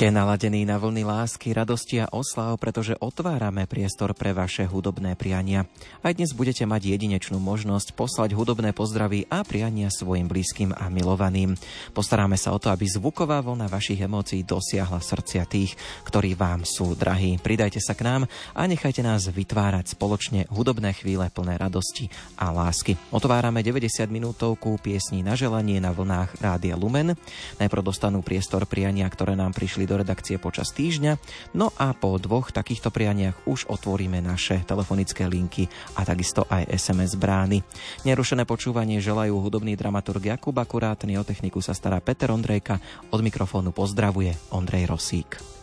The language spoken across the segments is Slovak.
Ste naladení na vlny lásky, radosti a oslav, pretože otvárame priestor pre vaše hudobné priania. Aj dnes budete mať jedinečnú možnosť poslať hudobné pozdravy a priania svojim blízkym a milovaným. Postaráme sa o to, aby zvuková vlna vašich emócií dosiahla srdcia tých, ktorí vám sú drahí. Pridajte sa k nám a nechajte nás vytvárať spoločne hudobné chvíle plné radosti a lásky. Otvárame 90 minútovku piesní na želanie na vlnách Rádia Lumen. Najprv dostanú priestor priania, ktoré nám prišli do redakcie počas týždňa. No a po dvoch takýchto prianiach už otvoríme naše telefonické linky a takisto aj SMS brány. Nerušené počúvanie želajú hudobný dramaturg Jakub Akurátny, o techniku sa stará Peter Ondrejka, od mikrofónu pozdravuje Ondrej Rosík.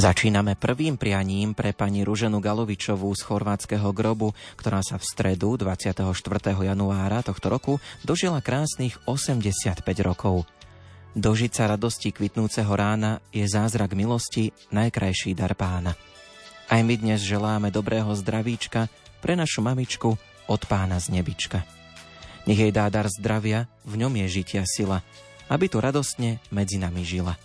Začíname prvým prianím pre pani Ruženu Galovičovú z chorvátskeho grobu, ktorá sa v stredu 24. januára tohto roku dožila krásnych 85 rokov. Dožiť sa radosti kvitnúceho rána je zázrak milosti, najkrajší dar pána. Aj my dnes želáme dobrého zdravíčka pre našu mamičku od pána z nebička. Nech jej dá dar zdravia, v ňom je žitia sila, aby tu radostne medzi nami žila.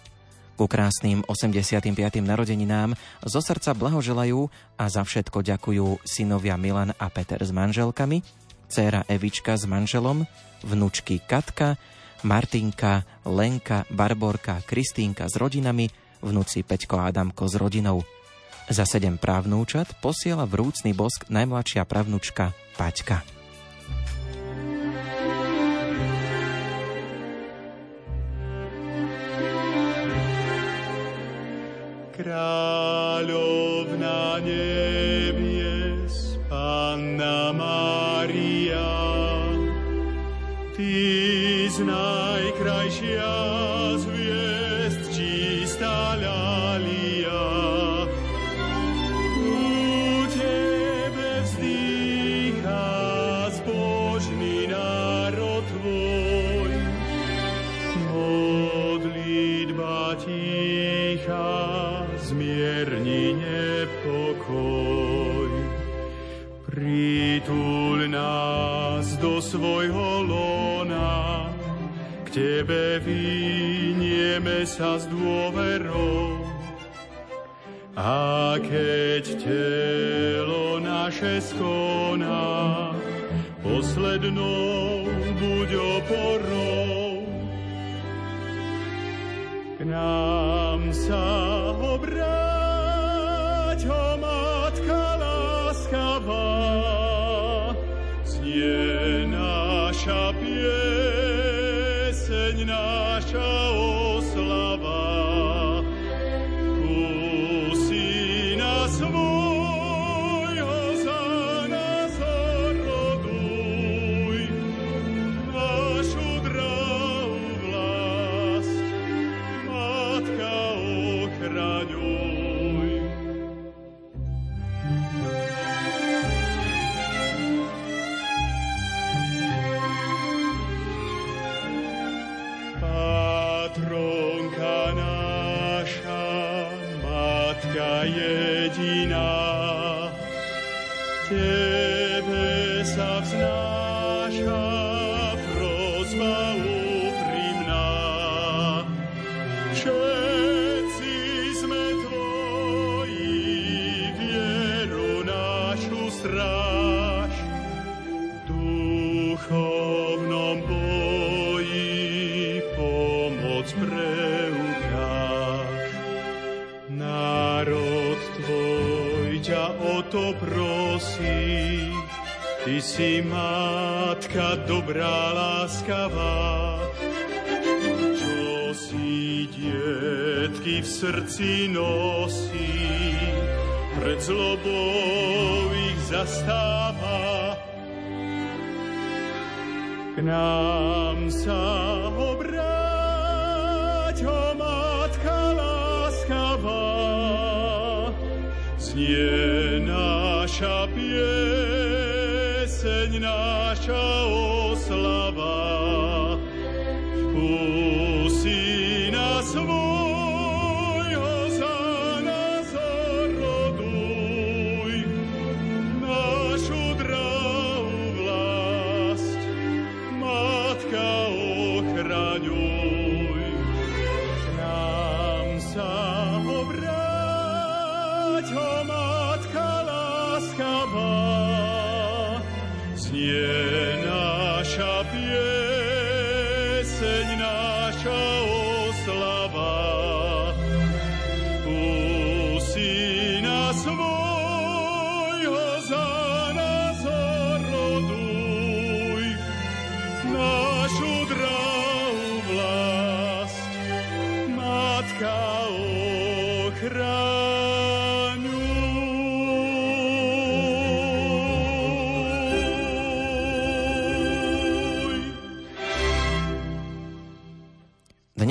Ku krásnym 85. narodeninám zo srdca blahoželajú a za všetko ďakujú synovia Milan a Peter s manželkami, dcéra Evička s manželom, vnučky Katka, Martinka, Lenka, Barborka, Kristínka s rodinami, vnúci Peťko Adamko s rodinou. Za sedem právnúčat posiela vrúcný bosk najmladšia pravnúčka Paťka. Kráľovna nebies, Panna Mária, Ty z najkrajšia svojho lona, k Tebe vynieme sa s dôverou. A keď telo naše skoná, poslednou buď oporou. K nám sa Tebe sa vznáša si matka dobrá, láskavá, čo si dietky v srdci nosí, pred zlobou ich zastáva. K nám sa obráť, o Matka láskavá, znie pieseň,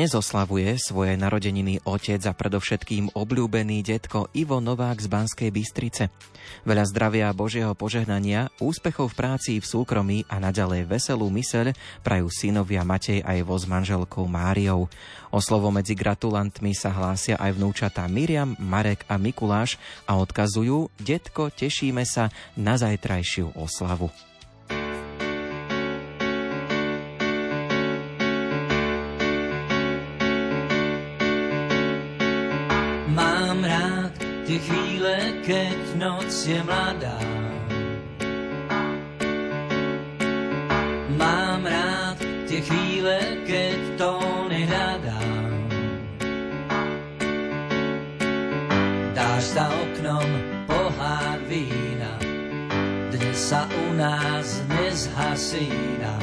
Dnes oslavuje svoje narodeniny otec a predovšetkým obľúbený detko Ivo Novák z Banskej Bystrice. Veľa zdravia a Božieho požehnania, úspechov v práci v súkromí a naďalej veselú myseľ prajú synovia Matej a Ivo s manželkou Máriou. O slovo medzi gratulantmi sa hlásia aj vnúčatá Miriam, Marek a Mikuláš a odkazujú Detko, tešíme sa na zajtrajšiu oslavu. Keď noc je mladá. Mám rád tie chvíle, keď tóny hľadám Dáš za oknom pohár vína Dnes sa u nás nezhasína.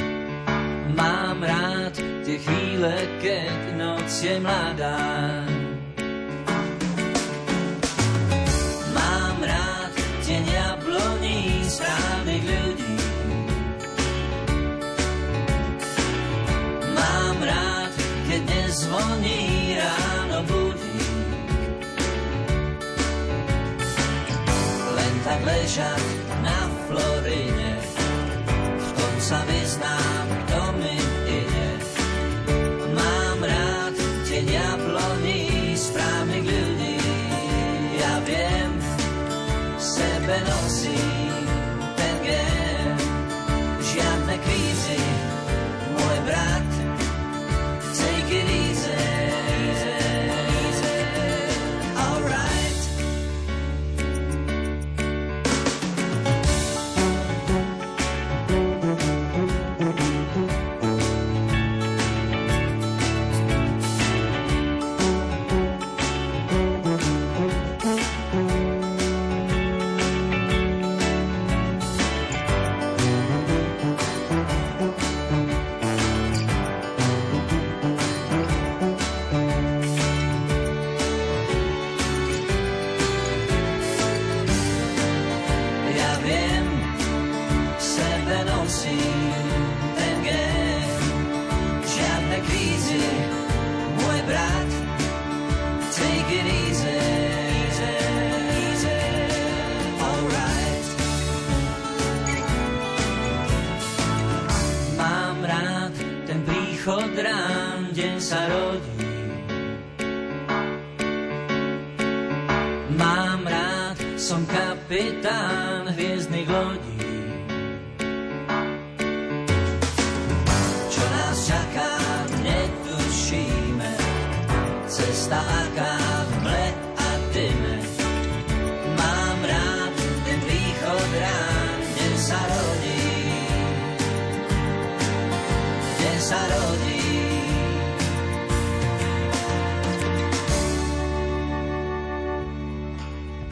Mám rád tie chvíle, keď noc je mladá Tak ležať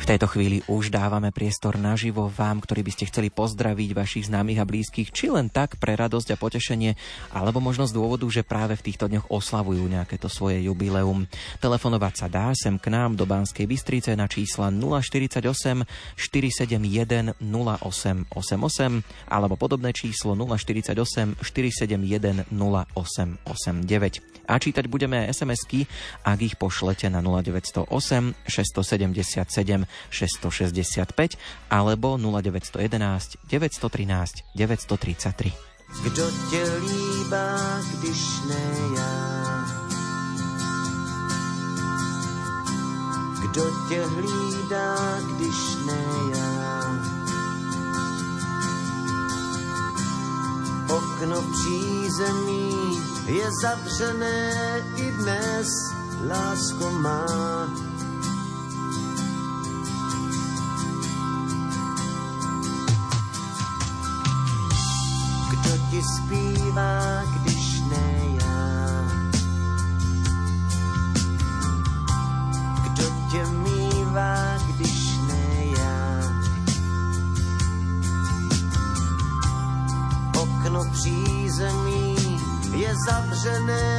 tejto chvíli už dávame priestor naživo vám, ktorí by ste chceli pozdraviť vašich známych a blízkych, či len tak pre radosť a potešenie, alebo možno z dôvodu, že práve v týchto dňoch oslavujú nejaké to svoje jubileum. Telefonovať sa dá sem k nám do Banskej Bystrice na čísla 048 471 0888 alebo podobné číslo 048 471 0889. A čítať budeme SMS-ky, ak ich pošlete na 0908 677 665 alebo 0911 913 933. Kdo tě líbá, když ne já? Kdo tě hlídá, když ne já? Okno přízemí je zavřené i dnes, lásko má ti zpívá, když ne já. Kdo tě mývá, když ne já. Okno přízemí je zavřené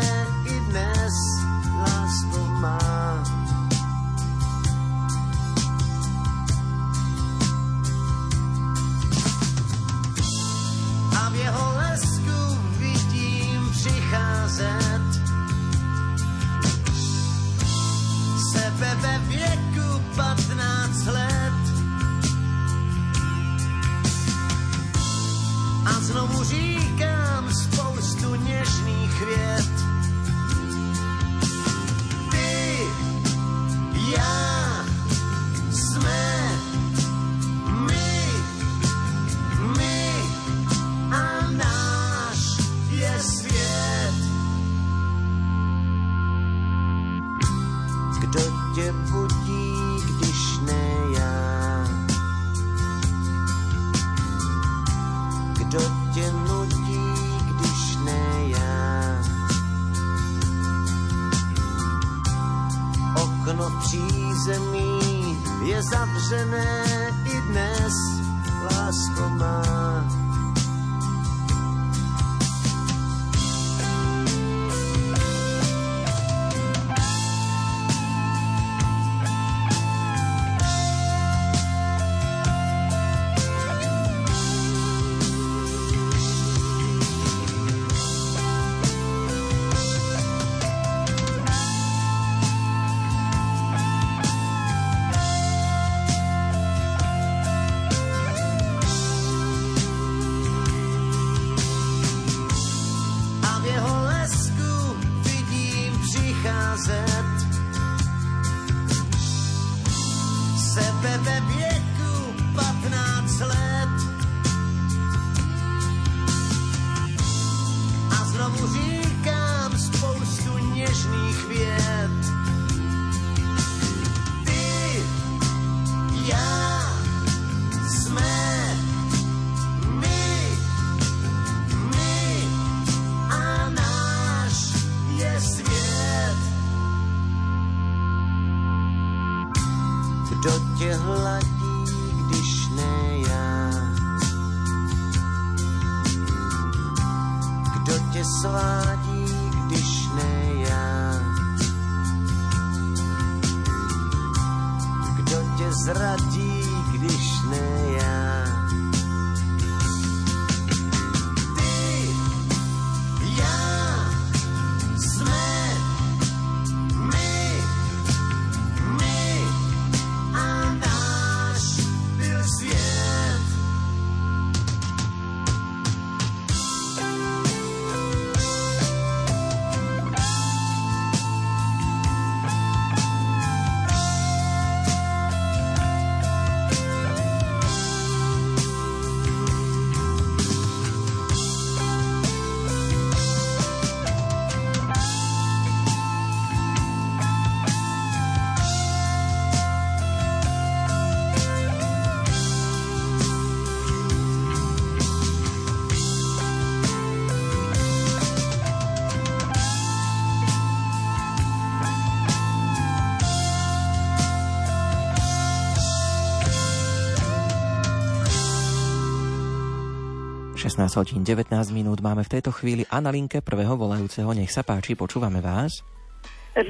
hodín 19 minút máme v tejto chvíli a na linke prvého volajúceho. Nech sa páči, počúvame vás.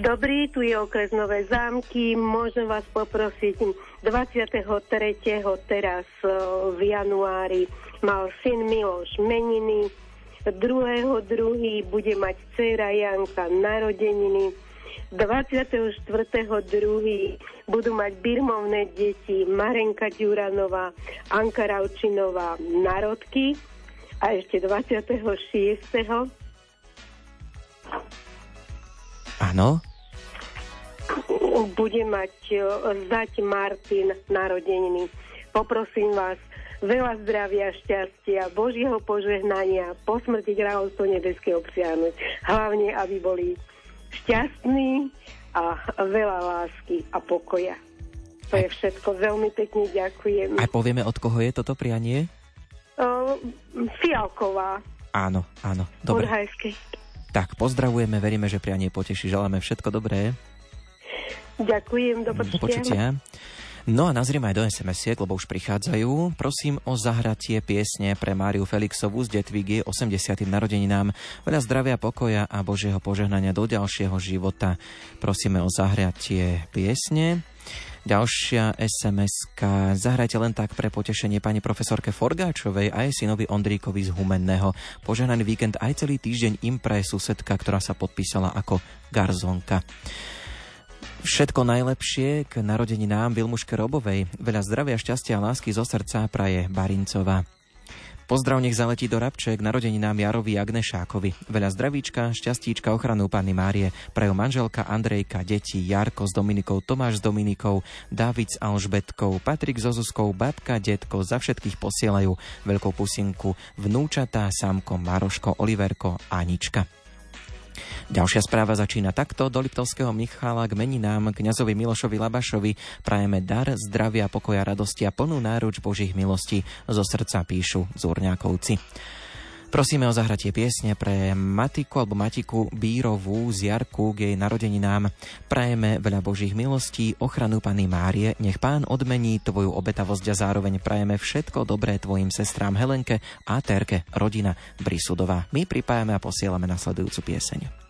Dobrý, tu je okres Nové zámky. Môžem vás poprosiť 23. teraz v januári mal syn Miloš meniny, 2. druhý bude mať dcera Janka narodeniny, 24. druhý budú mať birmovné deti Marenka Ďuranová, Anka Raučinová narodky a ešte 26. Áno. Bude mať zdať Martin narodeniny. Poprosím vás, veľa zdravia, šťastia, Božieho požehnania, po smrti kráľovstvo nebeské obsiahnuť. Hlavne, aby boli šťastní a veľa lásky a pokoja. To je všetko. Veľmi pekne ďakujem. A povieme, od koho je toto prianie? Fialková. Áno, áno. Dobre. Tak, pozdravujeme, veríme, že prianie poteší. Želáme všetko dobré. Ďakujem, do počutia. No a nazrieme aj do SMS-iek, lebo už prichádzajú. Prosím o zahratie piesne pre Máriu Felixovú z Detvigy 80. narodeninám. Veľa zdravia, pokoja a Božieho požehnania do ďalšieho života. Prosíme o zahratie piesne. Ďalšia sms Zahrajte len tak pre potešenie pani profesorke Forgáčovej a jej synovi Ondríkovi z Humenného. Požehnaný víkend aj celý týždeň im praje susedka, ktorá sa podpísala ako Garzonka. Všetko najlepšie k narodeninám Vilmuške Robovej. Veľa zdravia, šťastia a lásky zo srdca praje Barincová. Pozdrav nech zaletí do Rabče k narodeninám Jarovi Agnešákovi. Veľa zdravíčka, šťastíčka, ochranu Panny Márie, prajú manželka Andrejka, deti Jarko s Dominikou, Tomáš s Dominikou, David s Alžbetkou, Patrik so Zuzkou, babka, detko, za všetkých posielajú veľkú pusinku, vnúčatá, Samko, Maroško, Oliverko, Anička. Ďalšia správa začína takto. Do Liptovského Michala k meninám kňazovi Milošovi Labašovi prajeme dar, zdravia, pokoja, radosti a plnú náruč Božích milostí. Zo srdca píšu Zúrňákovci. Prosíme o zahratie piesne pre Matiku alebo Matiku Bírovú z Jarku k jej narodeninám. Prajeme veľa Božích milostí, ochranu Pany Márie, nech Pán odmení tvoju obetavosť a zároveň prajeme všetko dobré tvojim sestrám Helenke a Terke, rodina Brisudová. My pripájame a posielame nasledujúcu pieseň.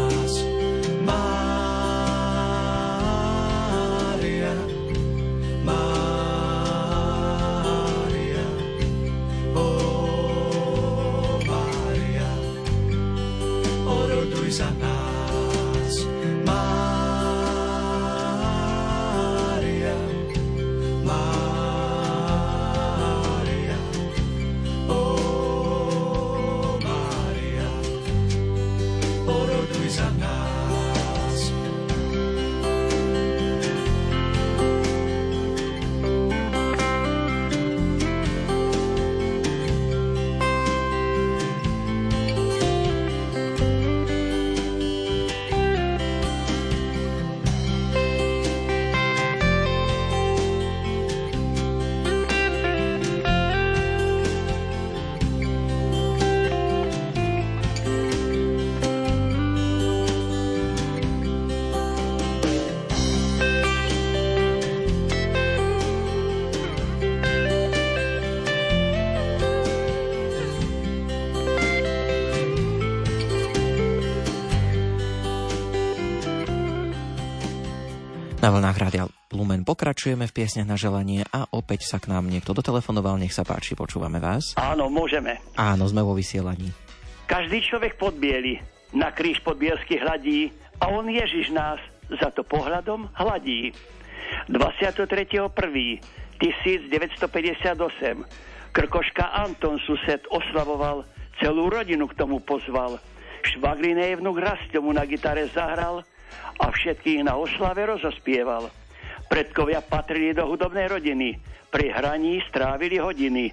Na vlnách Rádia Lumen pokračujeme v piesne na želanie a opäť sa k nám niekto dotelefonoval. Nech sa páči, počúvame vás. Áno, môžeme. Áno, sme vo vysielaní. Každý človek pod bieli, na kríž pod bielsky hladí a on Ježiš nás za to pohľadom hladí. 23.1.1958 Krkoška Anton sused oslavoval, celú rodinu k tomu pozval. Švagrinej vnuk Rastio mu na gitare zahral, a všetkých na oslave rozospieval. Predkovia patrili do hudobnej rodiny, pri hraní strávili hodiny,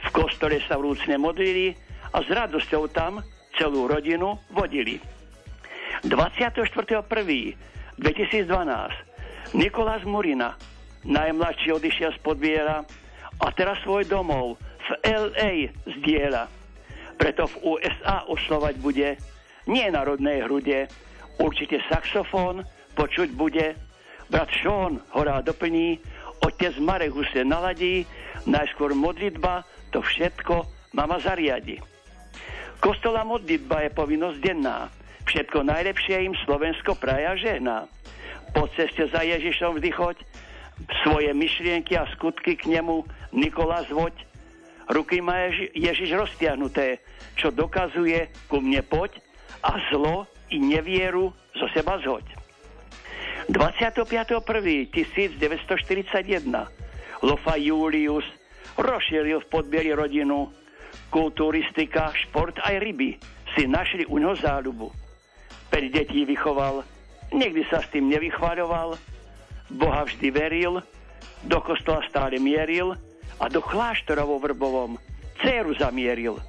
v kostole sa vrúcne modlili a s radosťou tam celú rodinu vodili. 24.1.2012 Nikolás Murina, najmladší odišiel z podbiera a teraz svoj domov v LA zdieľa. Preto v USA oslovať bude nie národnej hrude, Určite saxofón počuť bude. Brat Sean ho doplní, otec Marek už sa naladí, najskôr modlitba, to všetko mama zariadi. Kostola modlitba je povinnosť denná. Všetko najlepšie im Slovensko praja žehná. Po ceste za Ježišom vždy choď, svoje myšlienky a skutky k nemu Nikola zvoď. Ruky má Ježiš roztiahnuté, čo dokazuje ku mne poď a zlo i nevieru zo seba zhoď. 25.1.1941 Lofa Julius rozšíril v podbieri rodinu. Kulturistika, šport aj ryby si našli u neho záľubu. 5 detí vychoval, nikdy sa s tým nevychváľoval, Boha vždy veril, do kostola stále mieril a do kláštora vo Vrbovom dceru zamieril.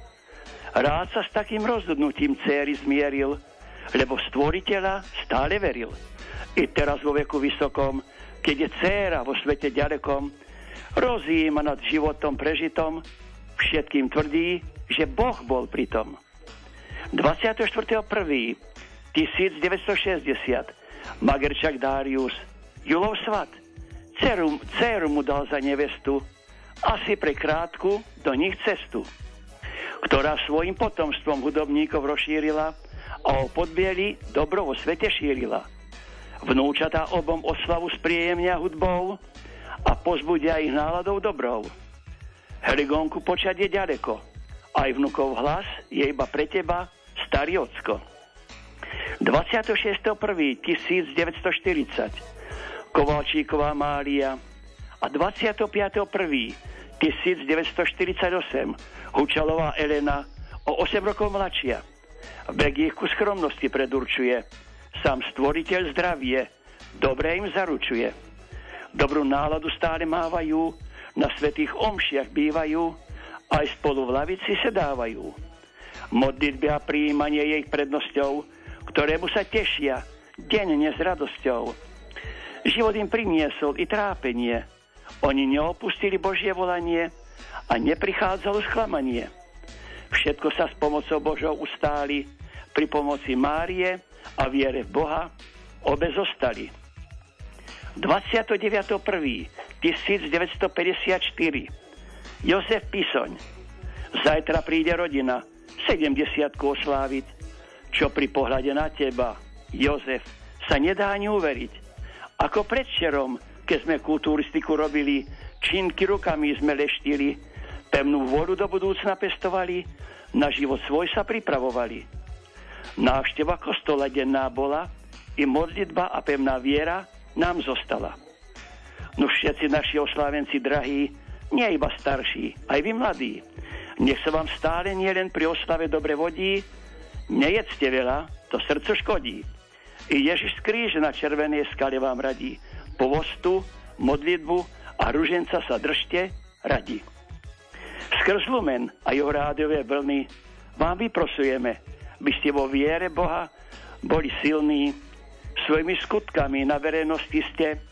Rád sa s takým rozhodnutím céry zmieril, lebo stvoriteľa stále veril. I teraz vo veku vysokom, keď je dcéra vo svete ďalekom, rozíma nad životom prežitom, všetkým tvrdí, že Boh bol pritom. 24.1.1960 Magerčak Darius, Julov svat, dceru, dceru mu dal za nevestu, asi pre krátku do nich cestu, ktorá svojim potomstvom hudobníkov rozšírila a o podbieli dobro vo svete šírila. Vnúčatá obom oslavu spríjemnia hudbou a pozbudia ich náladou dobrou. Heligonku počať je ďaleko, aj vnukov hlas je iba pre teba, starý ocko. 26.1.1940 Kovalčíková Mária a 25.1.1948 Hučalová Elena o 8 rokov mladšia. Vek ich ku skromnosti predurčuje. Sám stvoriteľ zdravie, dobre im zaručuje. Dobrú náladu stále mávajú, na svetých omšiach bývajú, aj spolu v lavici sedávajú. Modlitby a príjmanie je ich prednosťou, ktorému sa tešia denne s radosťou. Život im priniesol i trápenie. Oni neopustili Božie volanie a neprichádzalo sklamanie. Všetko sa s pomocou Božou ustáli, pri pomoci Márie a viere v Boha obe zostali. 29.1.1954 Jozef Pisoň. Zajtra príde rodina. 70 osláviť, čo pri pohľade na teba, Jozef, sa nedá ani uveriť. Ako predšerom, keď sme kulturistiku robili, činky rukami sme leštili, pevnú vodu do budúcna pestovali, na život svoj sa pripravovali. Návšteva kostola denná bola, i modlitba a pevná viera nám zostala. No všetci naši oslávenci drahí, nie iba starší, aj vy mladí. Nech sa vám stále nielen pri oslave dobre vodí, nejedzte veľa, to srdco škodí. I Ježiš z kríže na červenej skale vám radí. Povostu, modlitbu a ruženca sa držte radi. Skrz Lumen a jeho rádiové vlny vám vyprosujeme, by ste vo viere Boha boli silní, svojimi skutkami na verejnosti ste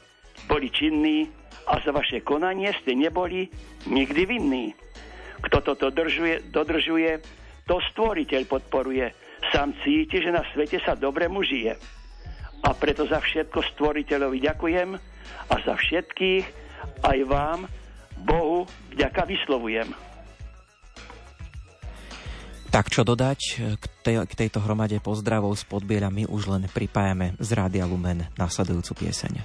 boli činní a za vaše konanie ste neboli nikdy vinní. Kto toto držuje, dodržuje, to stvoriteľ podporuje. Sám cíti, že na svete sa dobre mu žije. A preto za všetko stvoriteľovi ďakujem a za všetkých aj vám, Bohu, vďaka vyslovujem. Tak čo dodať k, tej, k tejto hromade pozdravov s podbierami už len pripájame z Rádia Lumen nasledujúcu pieseň.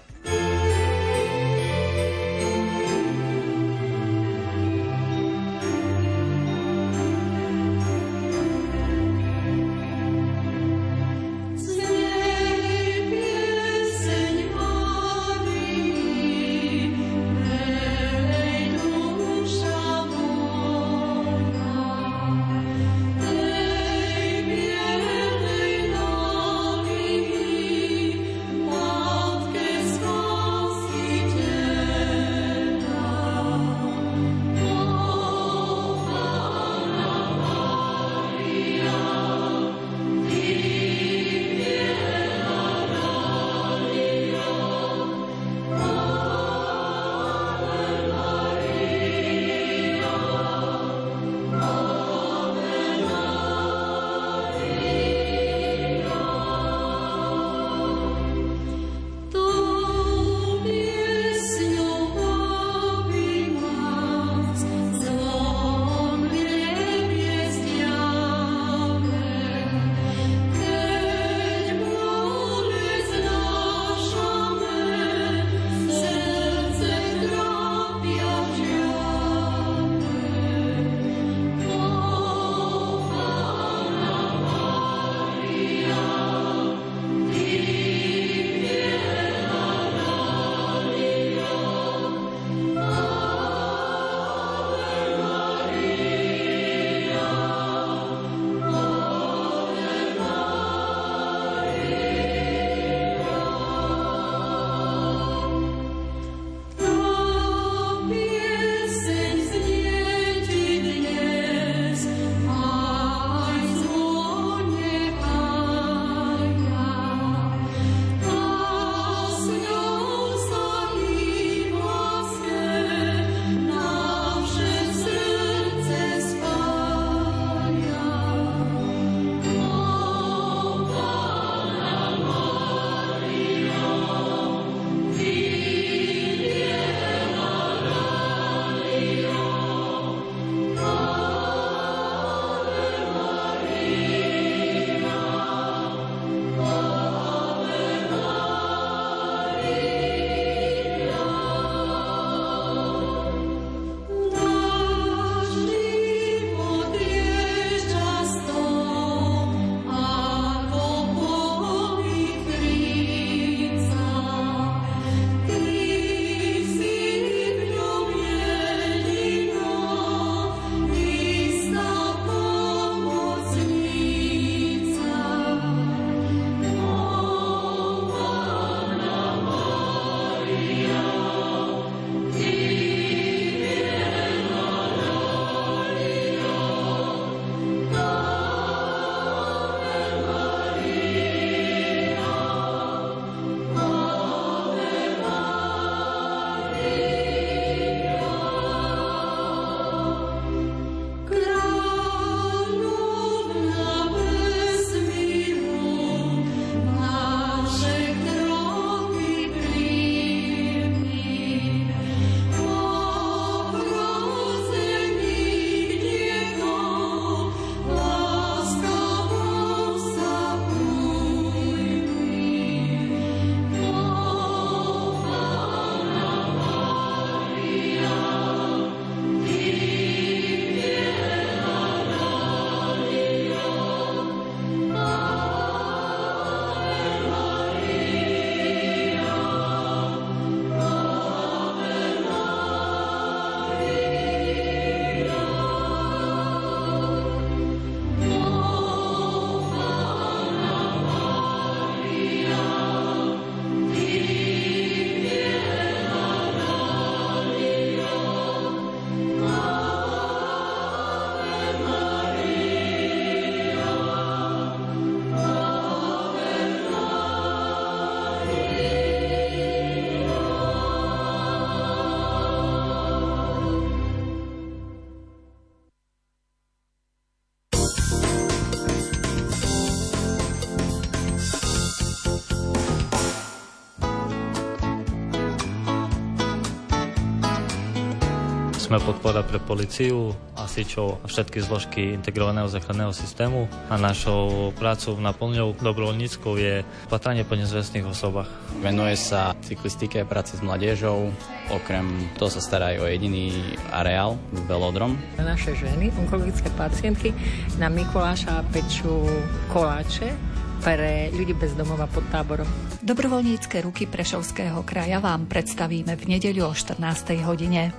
Sme podpora pre policiu, asičov a všetky zložky integrovaného záchranného systému a našou prácou naplňou dobrovoľníckou je patranie po nezvestných osobách. Venuje sa cyklistike, práci s mladiežou, okrem toho sa stará aj o jediný areál, velodrom. Naše ženy, onkologické pacientky, na Mikuláša pečú koláče pre ľudí bez domova pod táborom. Dobrovoľnícke ruky Prešovského kraja vám predstavíme v nedeľu o 14. hodine.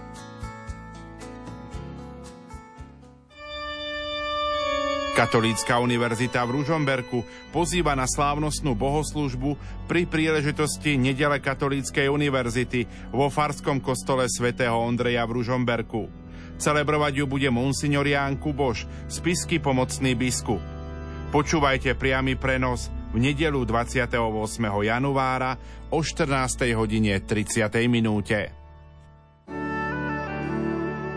Katolícka univerzita v Ružomberku pozýva na slávnostnú bohoslužbu pri príležitosti Nedele Katolíckej univerzity vo Farskom kostole svätého Ondreja v Ružomberku. Celebrovať ju bude monsignor Ján Kuboš, spisky pomocný biskup. Počúvajte priamy prenos v nedelu 28. januára o 14. hodine 30. minúte.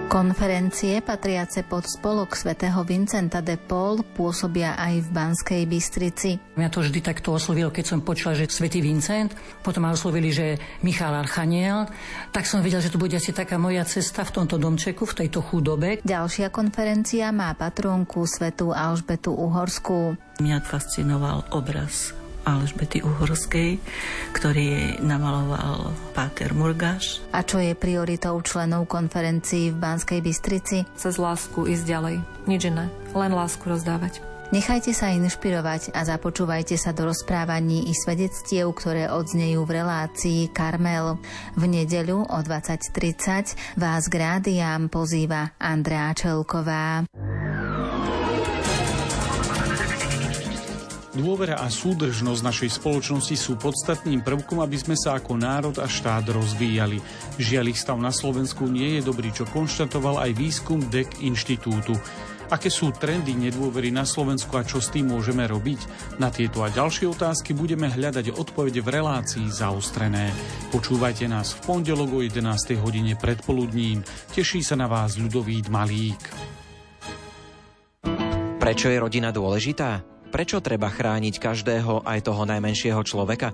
Konferencie patriace pod spolok svätého Vincenta de Paul pôsobia aj v Banskej Bystrici. Mňa to vždy takto oslovilo, keď som počula, že svätý Vincent, potom ma oslovili, že Michal Archaniel, tak som vedel, že to bude asi taká moja cesta v tomto domčeku, v tejto chudobe. Ďalšia konferencia má patrónku svetú Alžbetu Uhorskú. Mňa fascinoval obraz Alžbety Uhorskej, ktorý jej namaloval Páter Murgáš. A čo je prioritou členov konferencií v Banskej Bystrici? Cez lásku ísť ďalej. Nič iné. Len lásku rozdávať. Nechajte sa inšpirovať a započúvajte sa do rozprávaní i svedectiev, ktoré odznejú v relácii Karmel. V nedeľu o 20.30 vás k rádiám pozýva Andrea Čelková. Dôvera a súdržnosť našej spoločnosti sú podstatným prvkom, aby sme sa ako národ a štát rozvíjali. Žiaľ, ich stav na Slovensku nie je dobrý, čo konštatoval aj výskum DEC inštitútu. Aké sú trendy nedôvery na Slovensku a čo s tým môžeme robiť? Na tieto a ďalšie otázky budeme hľadať odpovede v relácii zaostrené. Počúvajte nás v pondelok o 11. hodine predpoludním. Teší sa na vás ľudový Malík. Prečo je rodina dôležitá? Prečo treba chrániť každého, aj toho najmenšieho človeka?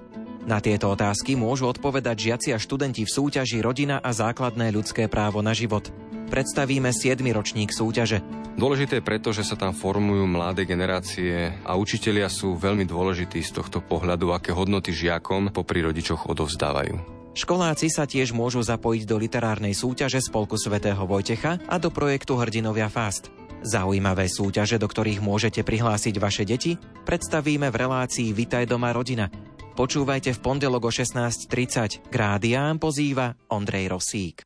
Na tieto otázky môžu odpovedať žiaci a študenti v súťaži Rodina a základné ľudské právo na život. Predstavíme 7. ročník súťaže. Dôležité je preto, že sa tam formujú mladé generácie a učitelia sú veľmi dôležití z tohto pohľadu, aké hodnoty žiakom po rodičoch odovzdávajú. Školáci sa tiež môžu zapojiť do literárnej súťaže Spolku svätého Vojtecha a do projektu Hrdinovia Fast. Zaujímavé súťaže, do ktorých môžete prihlásiť vaše deti, predstavíme v relácii Vitaj doma rodina. Počúvajte v pondelok o 16.30. K rádiám pozýva Ondrej Rosík.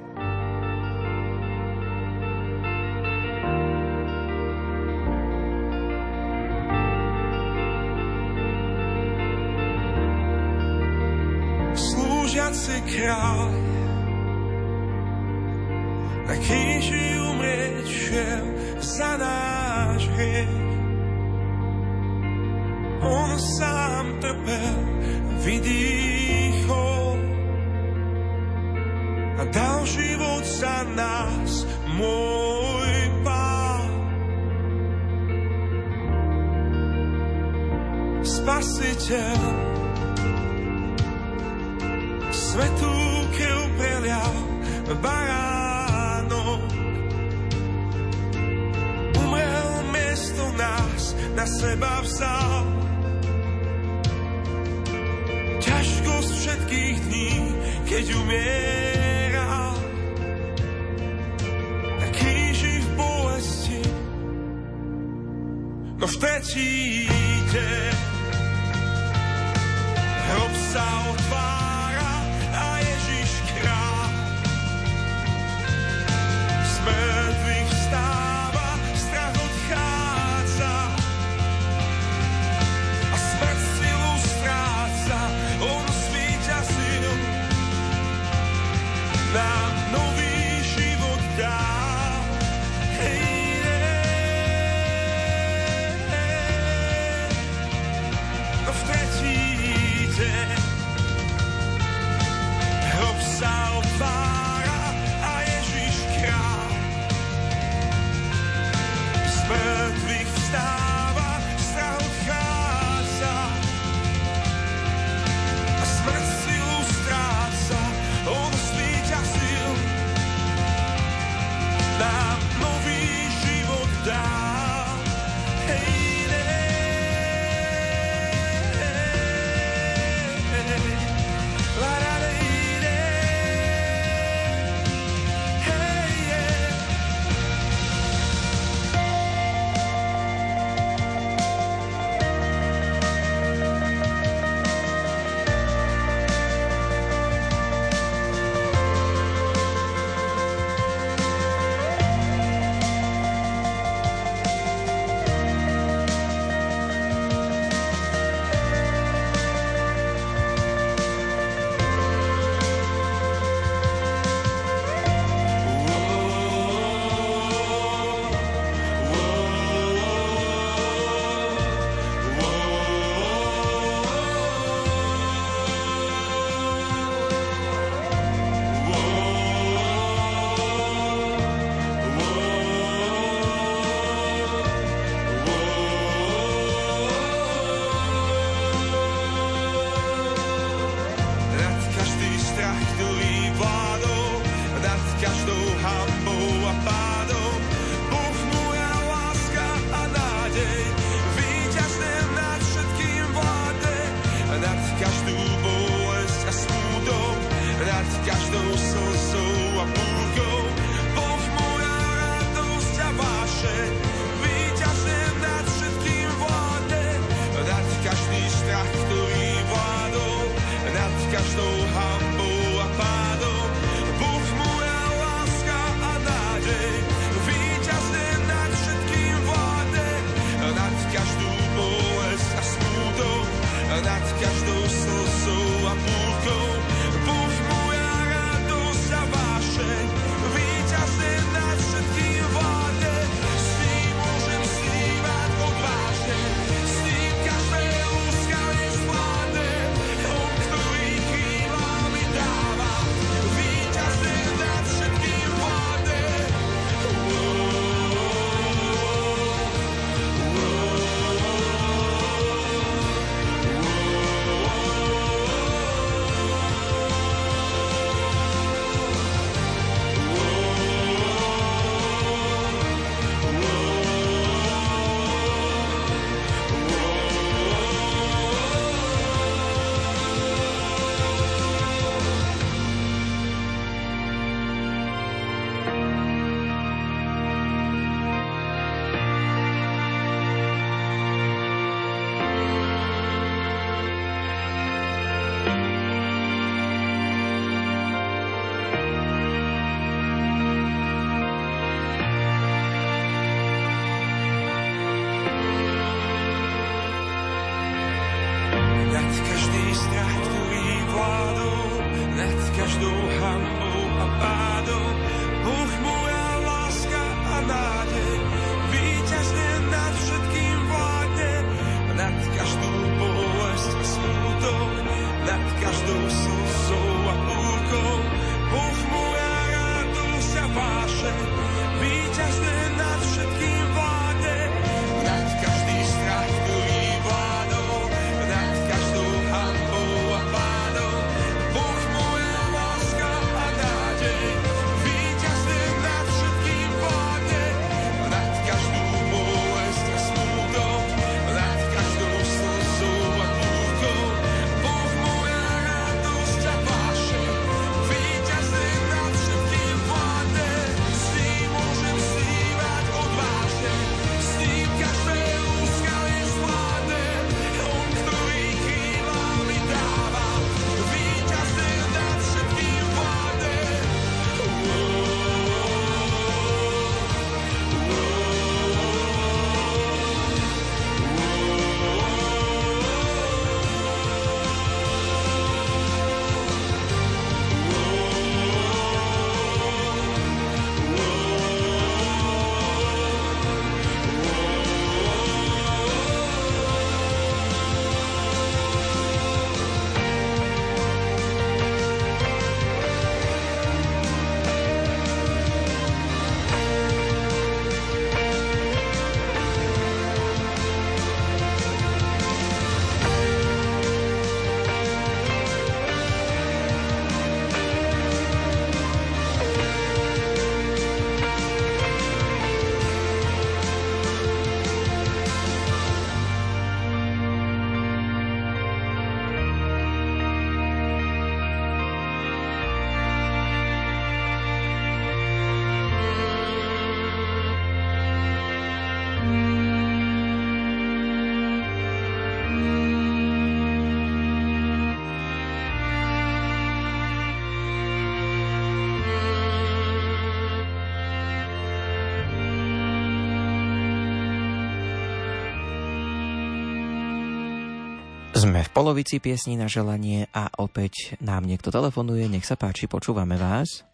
Sme v polovici piesní na želanie a opäť nám niekto telefonuje. Nech sa páči, počúvame vás.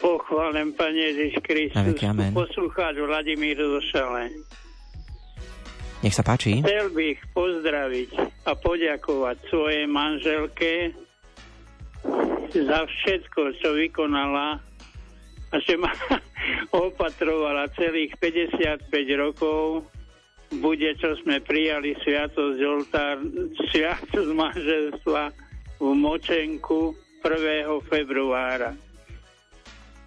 Pochválen, Pane Ježiš Kristus. Poslucháč Vladimír Došale. Nech sa páči. Chcel bych pozdraviť a poďakovať svojej manželke za všetko, čo vykonala a že ma opatrovala celých 55 rokov bude, čo sme prijali sviatosť oltár, sviatosť manželstva v Močenku 1. februára.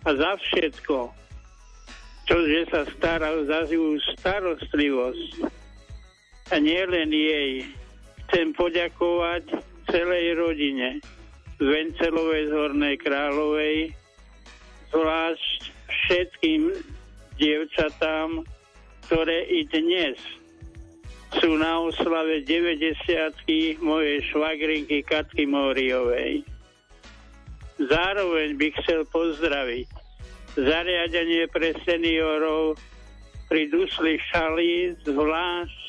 A za všetko, čo že sa stará za starostlivosť a nie len jej, chcem poďakovať celej rodine Vencelovej z Hornej Královej, zvlášť všetkým dievčatám, ktoré i dnes sú na oslave 90 mojej švagrinky Katky Móriovej. Zároveň bych chcel pozdraviť zariadenie pre seniorov pri Dusli Šali, zvlášť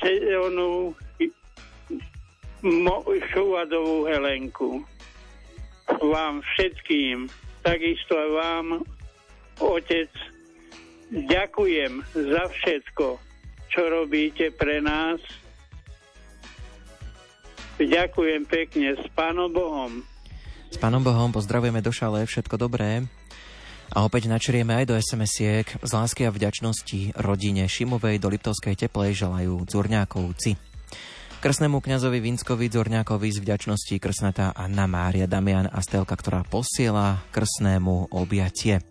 sezónu Šuvadovú Helenku. Vám všetkým, takisto aj vám, otec, ďakujem za všetko, čo robíte pre nás. Ďakujem pekne s Pánom Bohom. S Pánom Bohom pozdravujeme do šale, všetko dobré. A opäť načrieme aj do SMS-iek z lásky a vďačnosti rodine Šimovej do Liptovskej teplej želajú Zurňákovci. Krsnému kňazovi Vinskovi Zurňákovi z vďačnosti krsnatá Anna Mária Damian a Stelka, ktorá posiela krsnému objatie.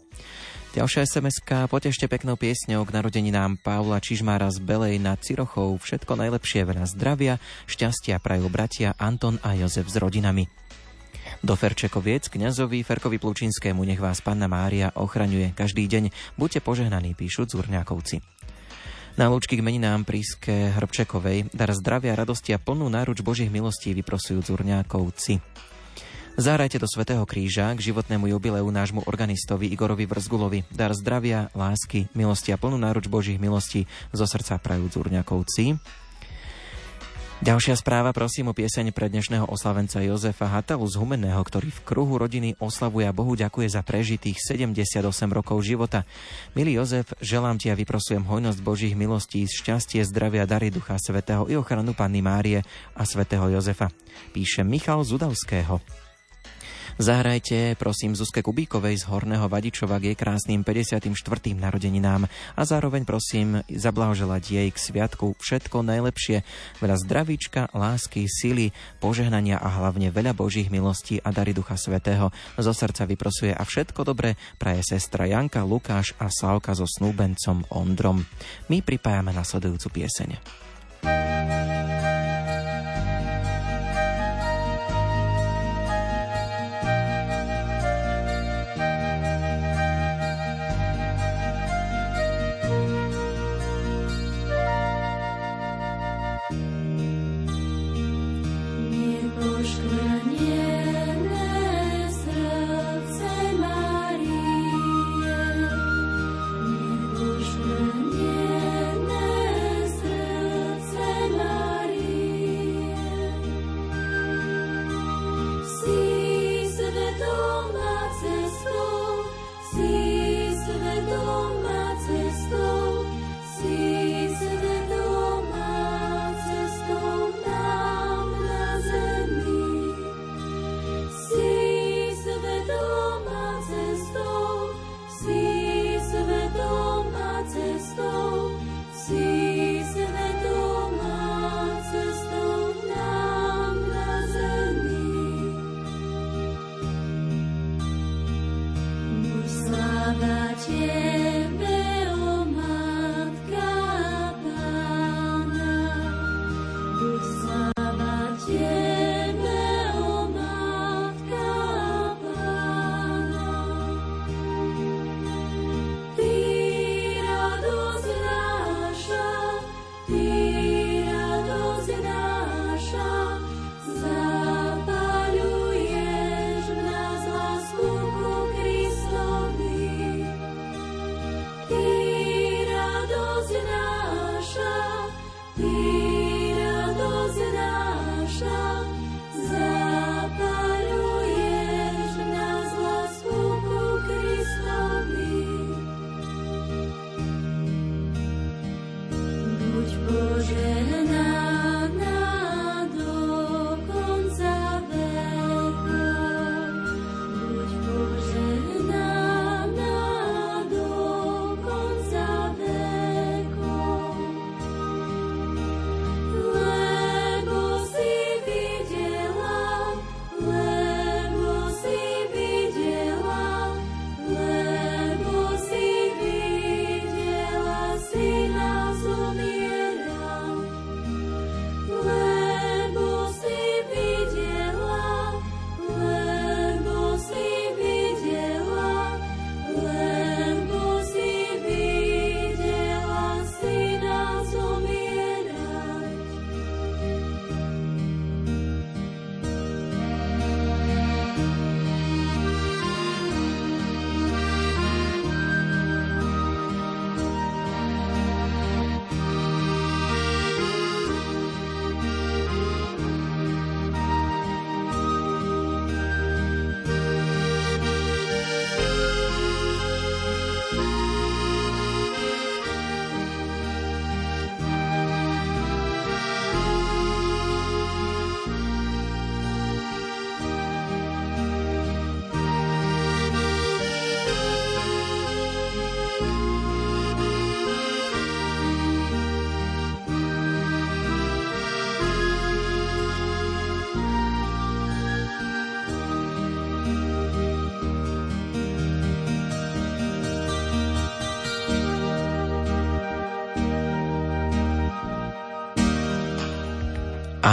Ďalšia sms potešte peknou piesňou k narodeninám Pavla Čižmára z Belej nad Cirochou. Všetko najlepšie, veľa zdravia, šťastia prajú bratia Anton a Jozef s rodinami. Do Ferčekoviec, kňazovi Ferkovi Plučinskému, nech vás Panna Mária ochraňuje každý deň. Buďte požehnaní, píšu Zurňákovci. Na lúčky k meninám príske Hrbčekovej dar zdravia, radosti a plnú náruč Božích milostí vyprosujú Zurňákovci. Zahrajte do Svetého kríža k životnému jubileu nášmu organistovi Igorovi Vrzgulovi. Dar zdravia, lásky, milosti a plnú náruč Božích milostí zo srdca prajú Zúrňakovci. Ďalšia správa, prosím o pieseň pre dnešného oslavenca Jozefa Hatalu z Humenného, ktorý v kruhu rodiny oslavuje a Bohu ďakuje za prežitých 78 rokov života. Milý Jozef, želám ti a vyprosujem hojnosť Božích milostí, šťastie, zdravia, dary Ducha Svetého i ochranu Panny Márie a Svetého Jozefa. Píše Michal Zudavského. Zahrajte prosím Zuzke Kubíkovej z Horného Vadičova k jej krásnym 54. narodeninám a zároveň prosím zablahoželať jej k sviatku všetko najlepšie, veľa zdravíčka, lásky, sily, požehnania a hlavne veľa Božích milostí a dary Ducha Svetého. Zo srdca vyprosuje a všetko dobré praje sestra Janka, Lukáš a Sávka so snúbencom Ondrom. My pripájame nasledujúcu pieseň.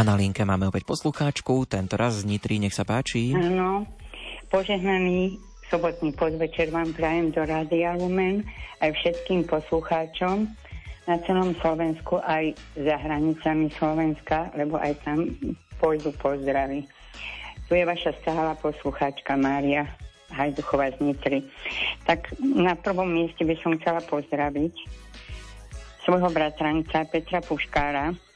Na linke máme opäť poslucháčku, tento raz z Nitry, nech sa páči. Áno, požehnaný sobotný podvečer vám prajem do Rádia Lumen aj všetkým poslucháčom na celom Slovensku, aj za hranicami Slovenska, lebo aj tam pôjdu pozdravy. Tu je vaša stála poslucháčka Mária Hajduchová z Nitry. Tak na prvom mieste by som chcela pozdraviť svojho bratranca Petra Puškára.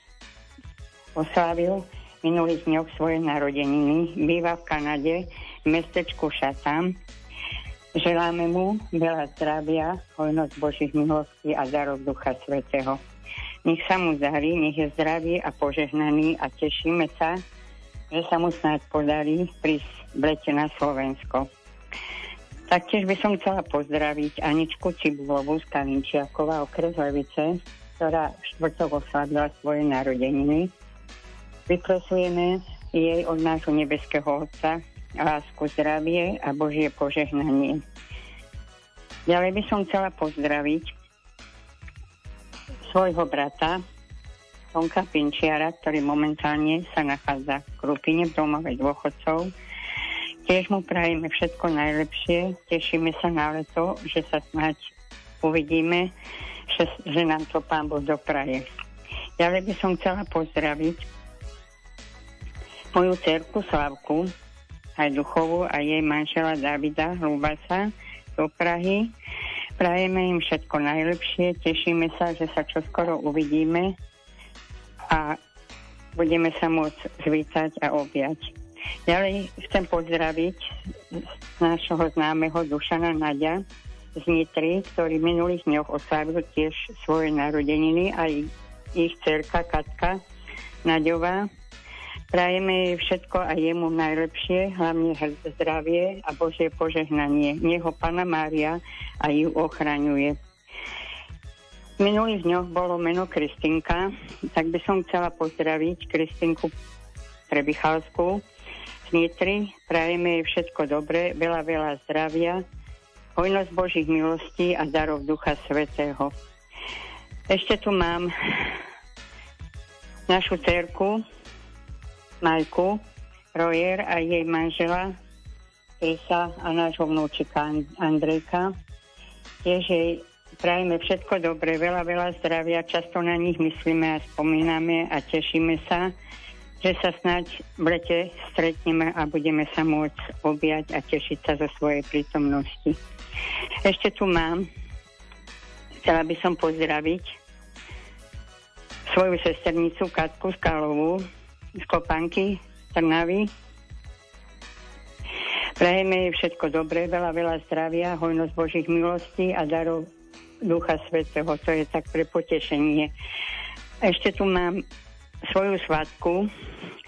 Oslavil minulých dňoch svoje narodeniny. Býva v Kanade, v mestečku Šatám Želáme mu veľa zdravia, hojnosť Božích milostí a darov Ducha Svetého. Nech sa mu zarí, nech je zdravý a požehnaný a tešíme sa, že sa mu snáď podarí prísť v lete na Slovensko. Taktiež by som chcela pozdraviť Aničku Cibulovú z Kalinčiakova, okres Levice, ktorá štvrtok oslavila svoje narodeniny. Vyprosujeme jej od nášho nebeského Otca lásku, zdravie a Božie požehnanie. Ďalej by som chcela pozdraviť svojho brata, Tonka Pinčiara, ktorý momentálne sa nachádza v Krupine v domove dôchodcov. Tiež mu prajeme všetko najlepšie, tešíme sa na leto, že sa snáď uvidíme, že, že nám to pán Boh dopraje. Ďalej by som chcela pozdraviť moju cerku Slavku, Hajduchovú a jej manžela Davida Hlubasa do Prahy. Prajeme im všetko najlepšie, tešíme sa, že sa čoskoro uvidíme a budeme sa môcť zvítať a objať. Ďalej chcem pozdraviť nášho známeho Dušana Nadia z Nitry, ktorý minulých dňoch oslávil tiež svoje narodeniny a ich cerka Katka Naďová Prajeme jej všetko a jemu najlepšie, hlavne zdravie a Božie požehnanie. Nech ho Pana Mária a ju ochraňuje. V minulých dňoch bolo meno Kristinka, tak by som chcela pozdraviť Kristinku Prebichalskú z Nitry. Prajeme jej všetko dobré, veľa, veľa zdravia, hojnosť Božích milostí a darov Ducha Svetého. Ešte tu mám našu cerku, Majku Rojer a jej manžela Krisa a nášho vnúčika Andrejka. Tiež jej prajeme všetko dobré, veľa, veľa zdravia, často na nich myslíme a spomíname a tešíme sa, že sa snáď v lete stretneme a budeme sa môcť objať a tešiť sa zo svojej prítomnosti. Ešte tu mám, chcela by som pozdraviť svoju sesternicu Katku Skalovú, Kopanky, Trnavy. Prajeme jej všetko dobré, veľa, veľa zdravia, hojnosť Božích milostí a darov Ducha Svetého. To je tak pre potešenie. Ešte tu mám svoju svatku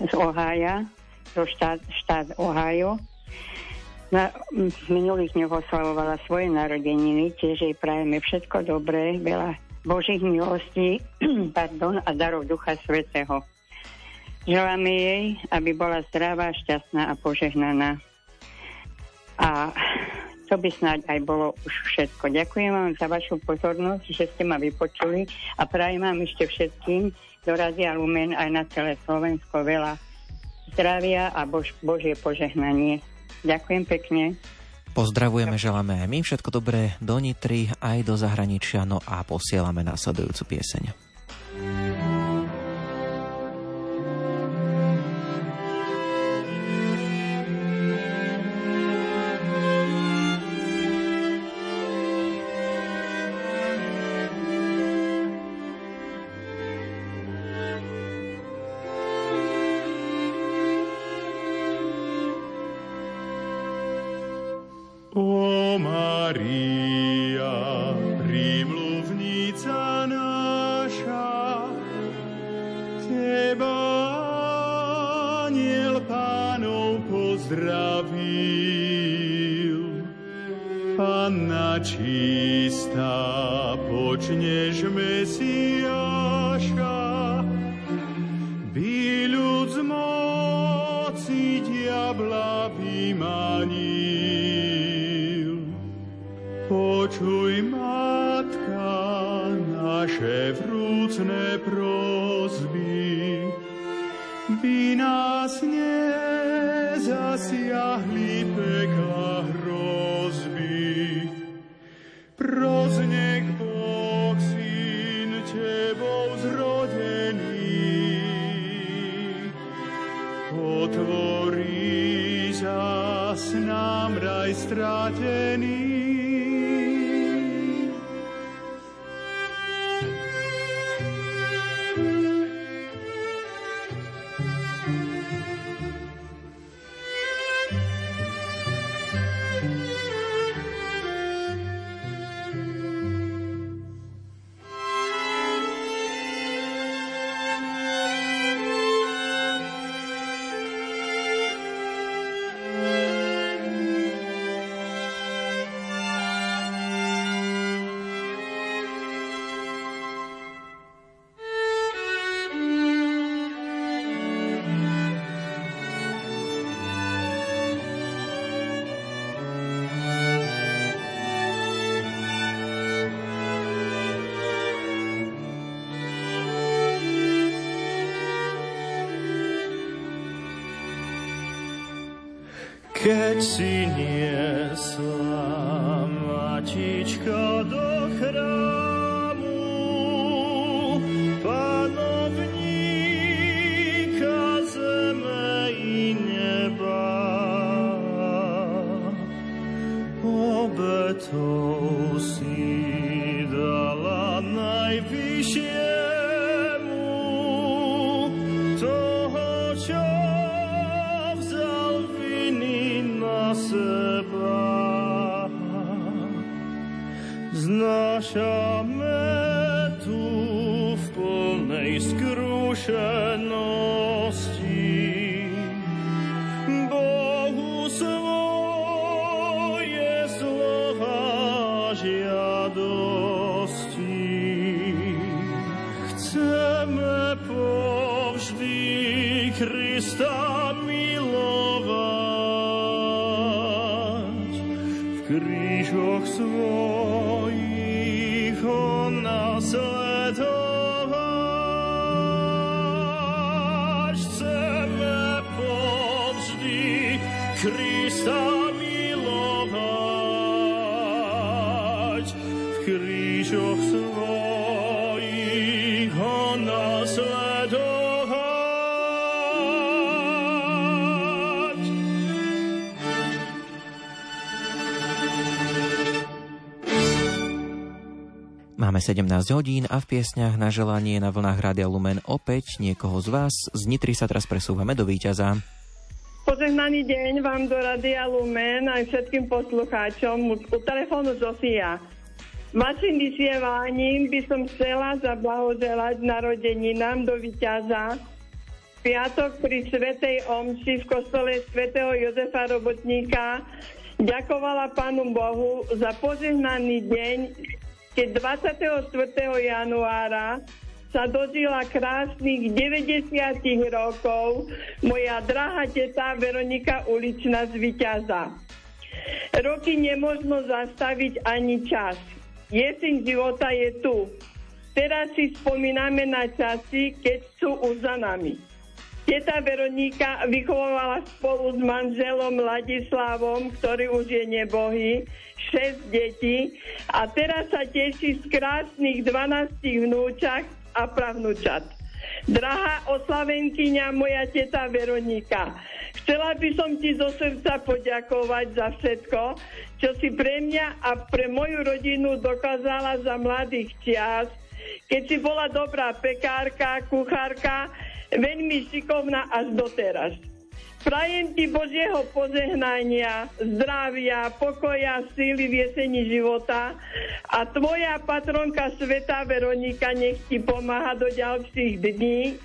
z Ohája, zo štát, štát Ohio. Na minulých dňoch oslavovala svoje narodeniny, tiež jej prajeme všetko dobré, veľa Božích milostí pardon, a darov Ducha Svetého. Želáme jej, aby bola zdravá, šťastná a požehnaná. A to by snáď aj bolo už všetko. Ďakujem vám za vašu pozornosť, že ste ma vypočuli a prajem vám ešte všetkým do Radia Lumen aj na celé Slovensko veľa zdravia a bož, Božie požehnanie. Ďakujem pekne. Pozdravujeme, želáme aj my všetko dobré do Nitry, aj do zahraničia, no a posielame následujúcu pieseň. Keď si niesla Znášame tu v plnej skrušenosti Máme 17 hodín a v piesňach na želanie na vlnách Rádia Lumen opäť niekoho z vás. Z Nitry sa teraz presúvame do víťaza. Požehnaný deň vám do Radia Lumen aj všetkým poslucháčom u telefónu Zofia. Vašim vysielaním by som chcela zablahoželať narodeninám do víťaza piatok pri Svetej Omši v kostole svätého Jozefa Robotníka ďakovala Pánu Bohu za požehnaný deň, keď 24. januára sa dožila krásnych 90 rokov moja drahá teta Veronika Uličná z Vyťaza. Roky nemožno zastaviť ani čas. Jeseň života je tu. Teraz si spomíname na časy, keď sú už za nami. Teta Veronika vychovala spolu s manželom Ladislavom, ktorý už je nebohý, 6 detí a teraz sa teší z krásnych 12 vnúčak a pravnúčat. Drahá oslavenkyňa moja teta Veronika, chcela by som ti zo srdca poďakovať za všetko, čo si pre mňa a pre moju rodinu dokázala za mladých čias, keď si bola dobrá pekárka, kuchárka, veľmi šikovná až doteraz. Prajem ti Božieho požehnania, zdravia, pokoja, síly v jeseni života a tvoja patronka Sveta Veronika nech ti pomáha do ďalších dní.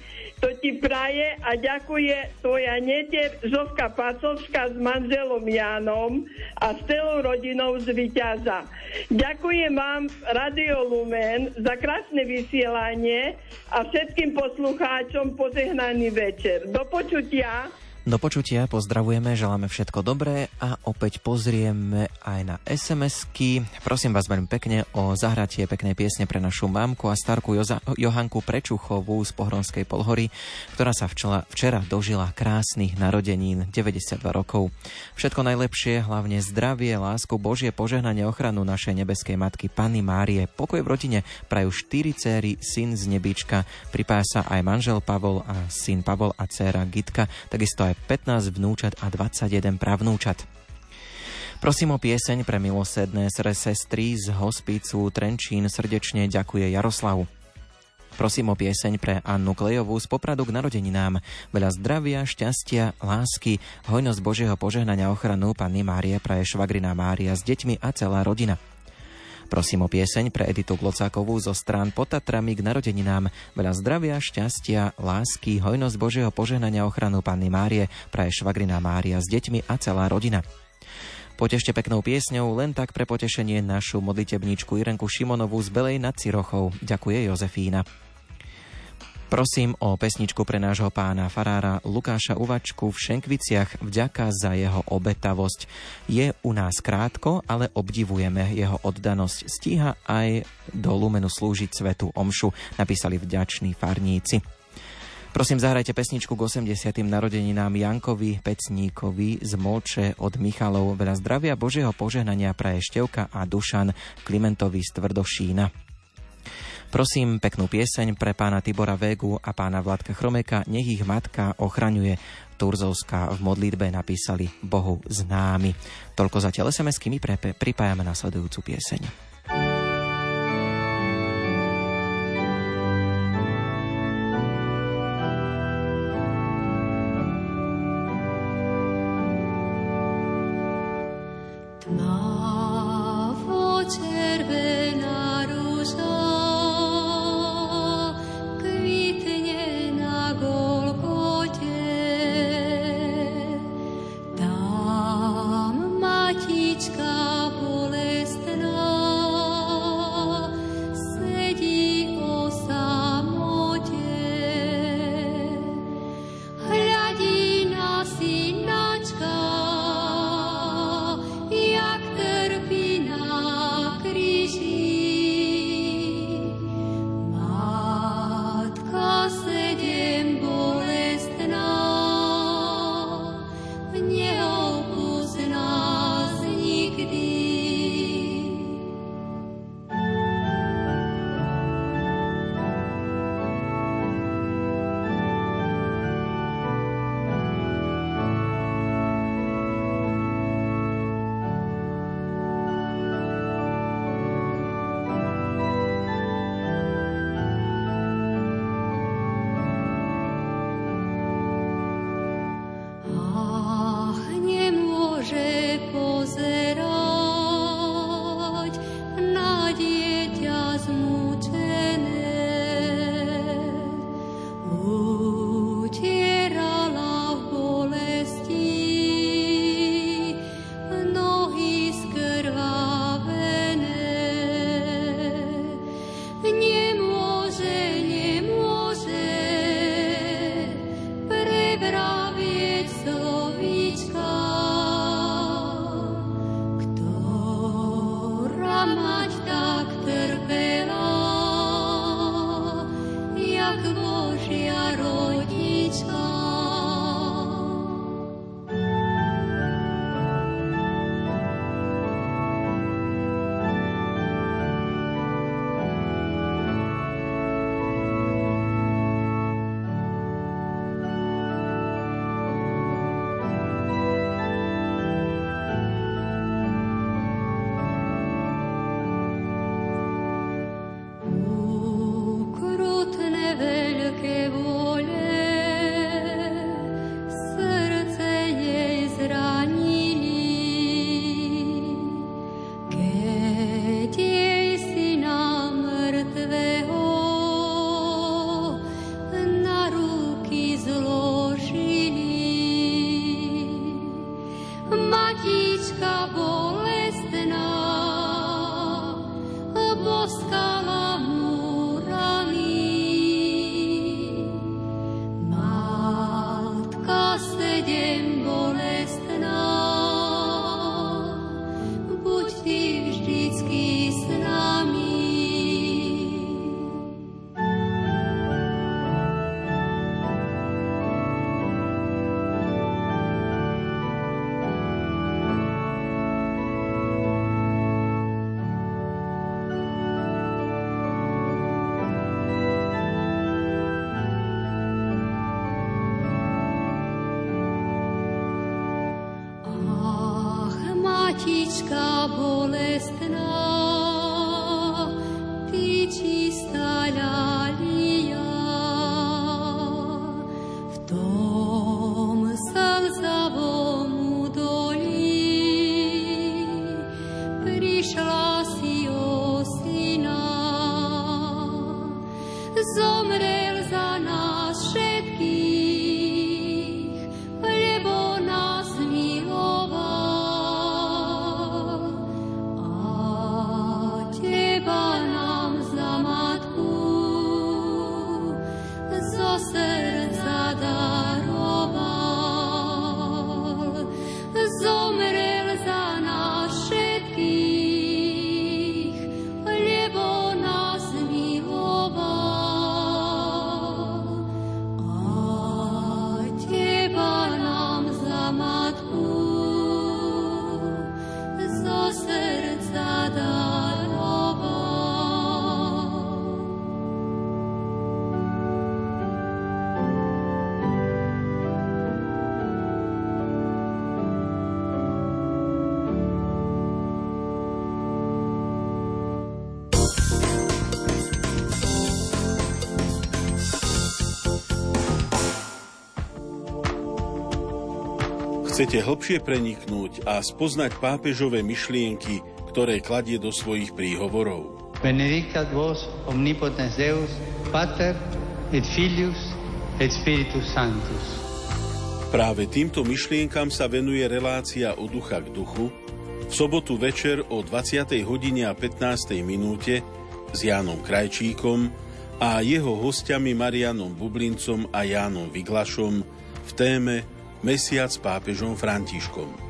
To ti praje a ďakuje tvoja netier Žovka Pacovská s manželom Jánom a s celou rodinou z Vyťaza. Ďakujem vám Radio Lumen za krásne vysielanie a všetkým poslucháčom požehnaný večer. Do počutia. Do počutia pozdravujeme, želáme všetko dobré a opäť pozrieme aj na SMS-ky. Prosím vás veľmi pekne o zahratie peknej piesne pre našu mamku a starku Joza- Johanku Prečuchovú z Pohronskej Polhory, ktorá sa včela, včera dožila krásnych narodenín 92 rokov. Všetko najlepšie, hlavne zdravie, lásku, Božie požehnanie, ochranu našej nebeskej matky Panny Márie. Pokoj v rodine prajú štyri céry, syn z nebička, pripája sa aj manžel Pavol a syn Pavol a dcéra Gitka, takisto aj 15 vnúčat a 21 pravnúčat. Prosím o pieseň pre milosedné sestry z hospicu Trenčín srdečne ďakuje Jaroslavu. Prosím o pieseň pre Annu Klejovú z Popradu k narodeninám. Veľa zdravia, šťastia, lásky, hojnosť Božieho požehnania ochranu Panny Márie praje švagrina Mária s deťmi a celá rodina. Prosím o pieseň pre Editu Glocákovú zo strán pod Tatrami k narodeninám. Veľa zdravia, šťastia, lásky, hojnosť Božieho požehnania ochranu Panny Márie, praje švagrina Mária s deťmi a celá rodina. Potešte peknou piesňou len tak pre potešenie našu modlitebníčku Irenku Šimonovú z Belej nad Cirochou. Ďakuje Jozefína. Prosím o pesničku pre nášho pána farára Lukáša Uvačku v Šenkviciach vďaka za jeho obetavosť. Je u nás krátko, ale obdivujeme jeho oddanosť. Stíha aj do Lumenu slúžiť svetu omšu, napísali vďační farníci. Prosím, zahrajte pesničku k 80. narodeninám Jankovi Pecníkovi z Molče od Michalov. Veľa zdravia Božieho požehnania praje Števka a Dušan Klimentovi z Tvrdošína. Prosím peknú pieseň pre pána Tibora Végu a pána Vládka Chromeka, nech ich matka ochraňuje. Turzovská v modlitbe napísali Bohu známy. Toľko zatiaľ SMS-ky my pripájame nasledujúcu pieseň. matička bolestná. Chcete hlbšie preniknúť a spoznať pápežové myšlienky, ktoré kladie do svojich príhovorov. Benedictat vos omnipotens Deus, Pater et Filius et Spiritus Sanctus. Práve týmto myšlienkam sa venuje relácia o ducha k duchu v sobotu večer o 20. hodine a 15. minúte s Jánom Krajčíkom a jeho hostiami Marianom Bublincom a Jánom Vyglašom v téme mesiac pápežom Františkom.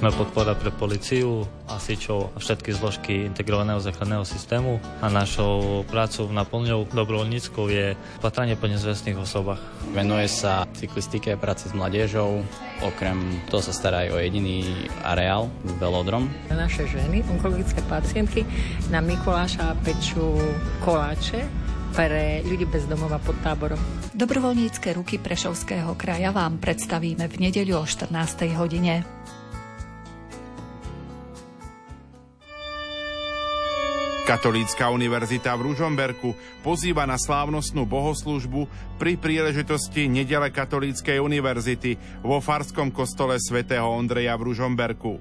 Sme podpora pre policiu, asičov a všetky zložky integrovaného záchranného systému a našou prácou naplňou dobrovoľníckou je patranie po nezvestných osobách. Venuje sa cyklistike, práce s mladiežou, okrem toho sa stará aj o jediný areál, velodrom. Naše ženy, onkologické pacientky, na Mikuláša pečú koláče pre ľudí bez domova pod táborom. Dobrovoľnícke ruky Prešovského kraja vám predstavíme v nedeľu o 14. hodine. Katolícka univerzita v Ružomberku pozýva na slávnostnú bohoslužbu pri príležitosti nedele Katolíckej univerzity vo Farskom kostole svätého Ondreja v Ružomberku.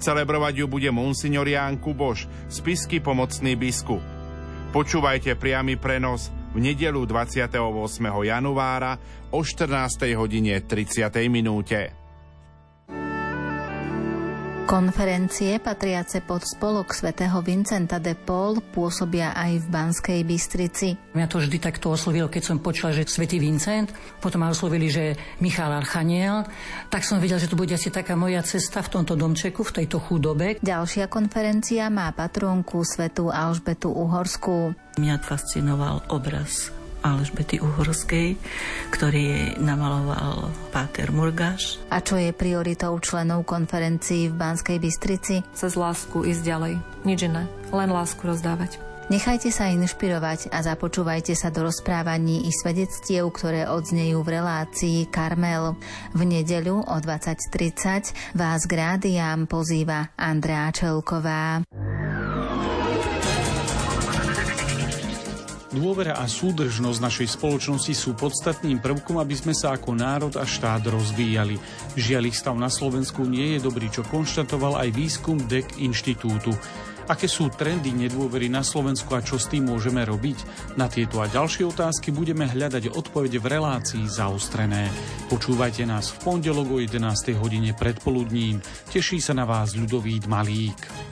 Celebrovať ju bude monsignor Ján Kuboš, spisky pomocný biskup. Počúvajte priamy prenos v nedelu 28. januára o 14. hodine 30. minúte. Konferencie patriace pod spolok svätého Vincenta de Paul pôsobia aj v Banskej Bystrici. Mňa to vždy takto oslovilo, keď som počula, že svätý Vincent, potom ma oslovili, že Michal Archaniel, tak som videl, že to bude asi taká moja cesta v tomto domčeku, v tejto chudobe. Ďalšia konferencia má patrónku svetú Alžbetu Uhorskú. Mňa fascinoval obraz Alžbety Uhorskej, ktorý jej namaloval Páter Murgáš. A čo je prioritou členov konferencií v Banskej Bystrici? Cez lásku ísť ďalej. Nič iné. Len lásku rozdávať. Nechajte sa inšpirovať a započúvajte sa do rozprávaní i svedectiev, ktoré odznejú v relácii Karmel. V nedeľu o 20.30 vás k rádiám pozýva Andrea Čelková. Dôvera a súdržnosť našej spoločnosti sú podstatným prvkom, aby sme sa ako národ a štát rozvíjali. Žiaľ, ich stav na Slovensku nie je dobrý, čo konštatoval aj výskum DEC inštitútu. Aké sú trendy nedôvery na Slovensku a čo s tým môžeme robiť? Na tieto a ďalšie otázky budeme hľadať odpovede v relácii zaostrené. Počúvajte nás v pondelok o 11. hodine predpoludním. Teší sa na vás ľudový Malík.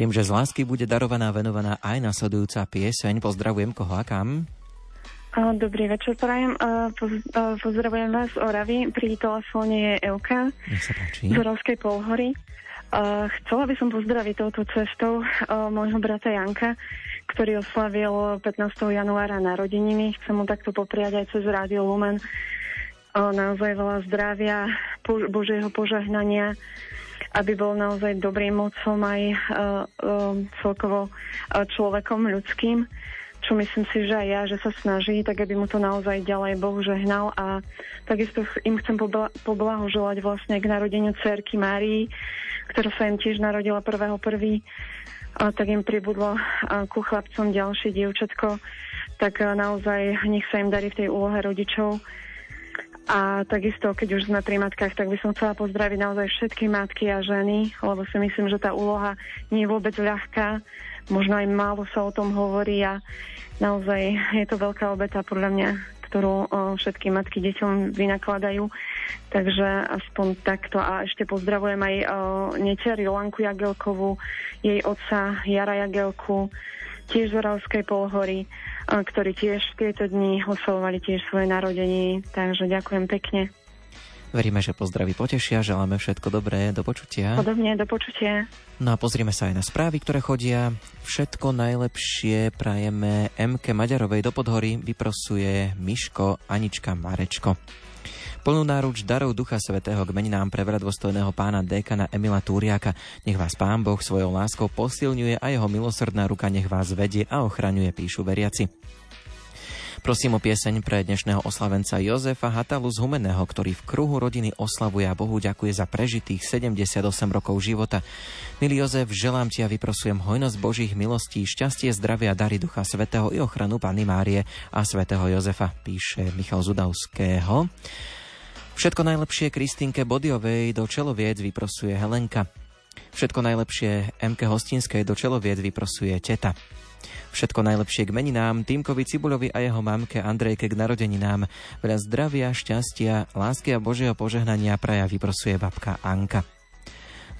Verím, že z lásky bude darovaná venovaná aj nasledujúca pieseň. Pozdravujem koho a kam? Dobrý večer, prajem. Pozdravujem vás z Oravy. Pri telefóne je Euka z Oravskej polhory. Chcela by som pozdraviť touto cestou môjho brata Janka, ktorý oslavil 15. januára narodeniny. Chcem mu takto popriať aj cez Rádio Lumen naozaj veľa zdravia, Božieho požehnania, aby bol naozaj dobrým mocom aj uh, uh, celkovo uh, človekom ľudským čo myslím si, že aj ja, že sa snaží, tak aby mu to naozaj ďalej Boh žehnal a takisto im chcem pobla- poblahoželať vlastne k narodeniu cerky Márii, ktorá sa im tiež narodila 1.1. A tak im pribudlo ku chlapcom ďalšie dievčatko, tak naozaj nech sa im darí v tej úlohe rodičov. A takisto, keď už sme pri matkách, tak by som chcela pozdraviť naozaj všetky matky a ženy, lebo si myslím, že tá úloha nie je vôbec ľahká možno aj málo sa o tom hovorí a naozaj je to veľká obeta podľa mňa, ktorú všetky matky deťom vynakladajú. Takže aspoň takto. A ešte pozdravujem aj o, neter Jolanku Jagelkovú, jej otca Jara Jagelku, tiež z Oravskej polhory, ktorí tiež v tieto dni oslovovali tiež svoje narodení. Takže ďakujem pekne. Veríme, že pozdravy potešia, želáme všetko dobré, do počutia. Podobne, do počutia. No a pozrieme sa aj na správy, ktoré chodia. Všetko najlepšie prajeme MK Maďarovej do Podhory, vyprosuje Miško Anička Marečko. Plnú náruč darov Ducha Svetého k meninám pre dôstojného pána dékana Emila Túriaka. Nech vás Pán Boh svojou láskou posilňuje a jeho milosrdná ruka nech vás vedie a ochraňuje, píšu veriaci. Prosím o pieseň pre dnešného oslavenca Jozefa Hatalu z Humeného, ktorý v kruhu rodiny oslavuje a Bohu ďakuje za prežitých 78 rokov života. Milý Jozef, želám ti a vyprosujem hojnosť Božích milostí, šťastie, zdravia, dary Ducha Svetého i ochranu Panny Márie a Svetého Jozefa, píše Michal Zudavského. Všetko najlepšie Kristinke Bodiovej do Čeloviec vyprosuje Helenka. Všetko najlepšie MK Hostinskej do Čeloviec vyprosuje Teta. Všetko najlepšie k meninám, Týmkovi Cibulovi a jeho mamke Andrejke k narodeninám. Veľa zdravia, šťastia, lásky a Božieho požehnania praja vyprosuje babka Anka.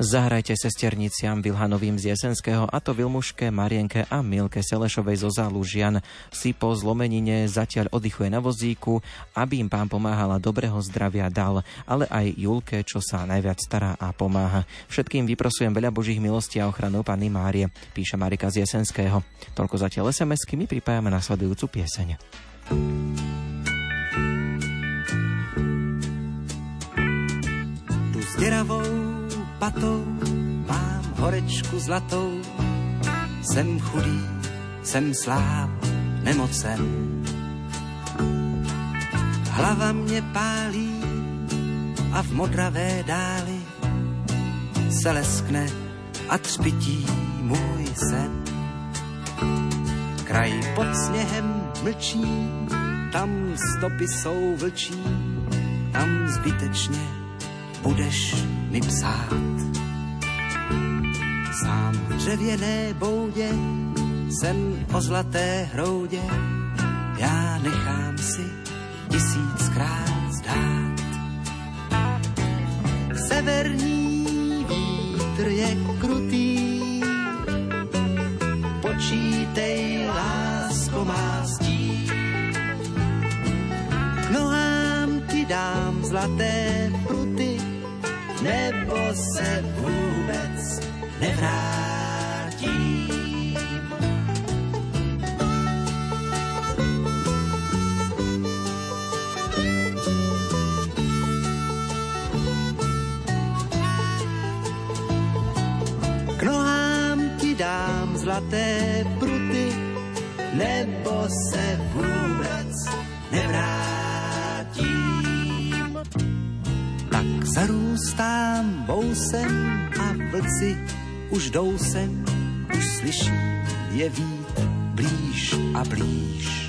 Zahrajte sesterniciam Vilhanovým z Jesenského a to Vilmuške, Marienke a Milke Selešovej zo Zálužian. Si po zlomenine zatiaľ oddychuje na vozíku, aby im pán pomáhala dobrého zdravia dal, ale aj Julke, čo sa najviac stará a pomáha. Všetkým vyprosujem veľa Božích milostí a ochranu Panny Márie, píše Marika z Jesenského. Toľko zatiaľ SMS-ky, my pripájame nasledujúcu pieseň. Deravou patou, mám horečku zlatou. Jsem chudý, jsem sláv, nemocen. Hlava mě pálí a v modravé dáli se leskne a třpití můj sen. Kraj pod sněhem mlčí, tam stopy jsou vlčí, tam zbytečně budeš mi psát. Sám v dřevěné boudě, sen o zlaté hroudě, já nechám si tisíckrát zdát. Severní vítr je krutý, počítej, lásko má stí. K nohám ti dám zlaté pruty, nebo se vůbec nevrátím. K nohám ti dám zlaté pruty, nebo se vůbec nevrátím. Zarůstám bousem a vlci už jdou sem, už slyší je vít blíž a blíž.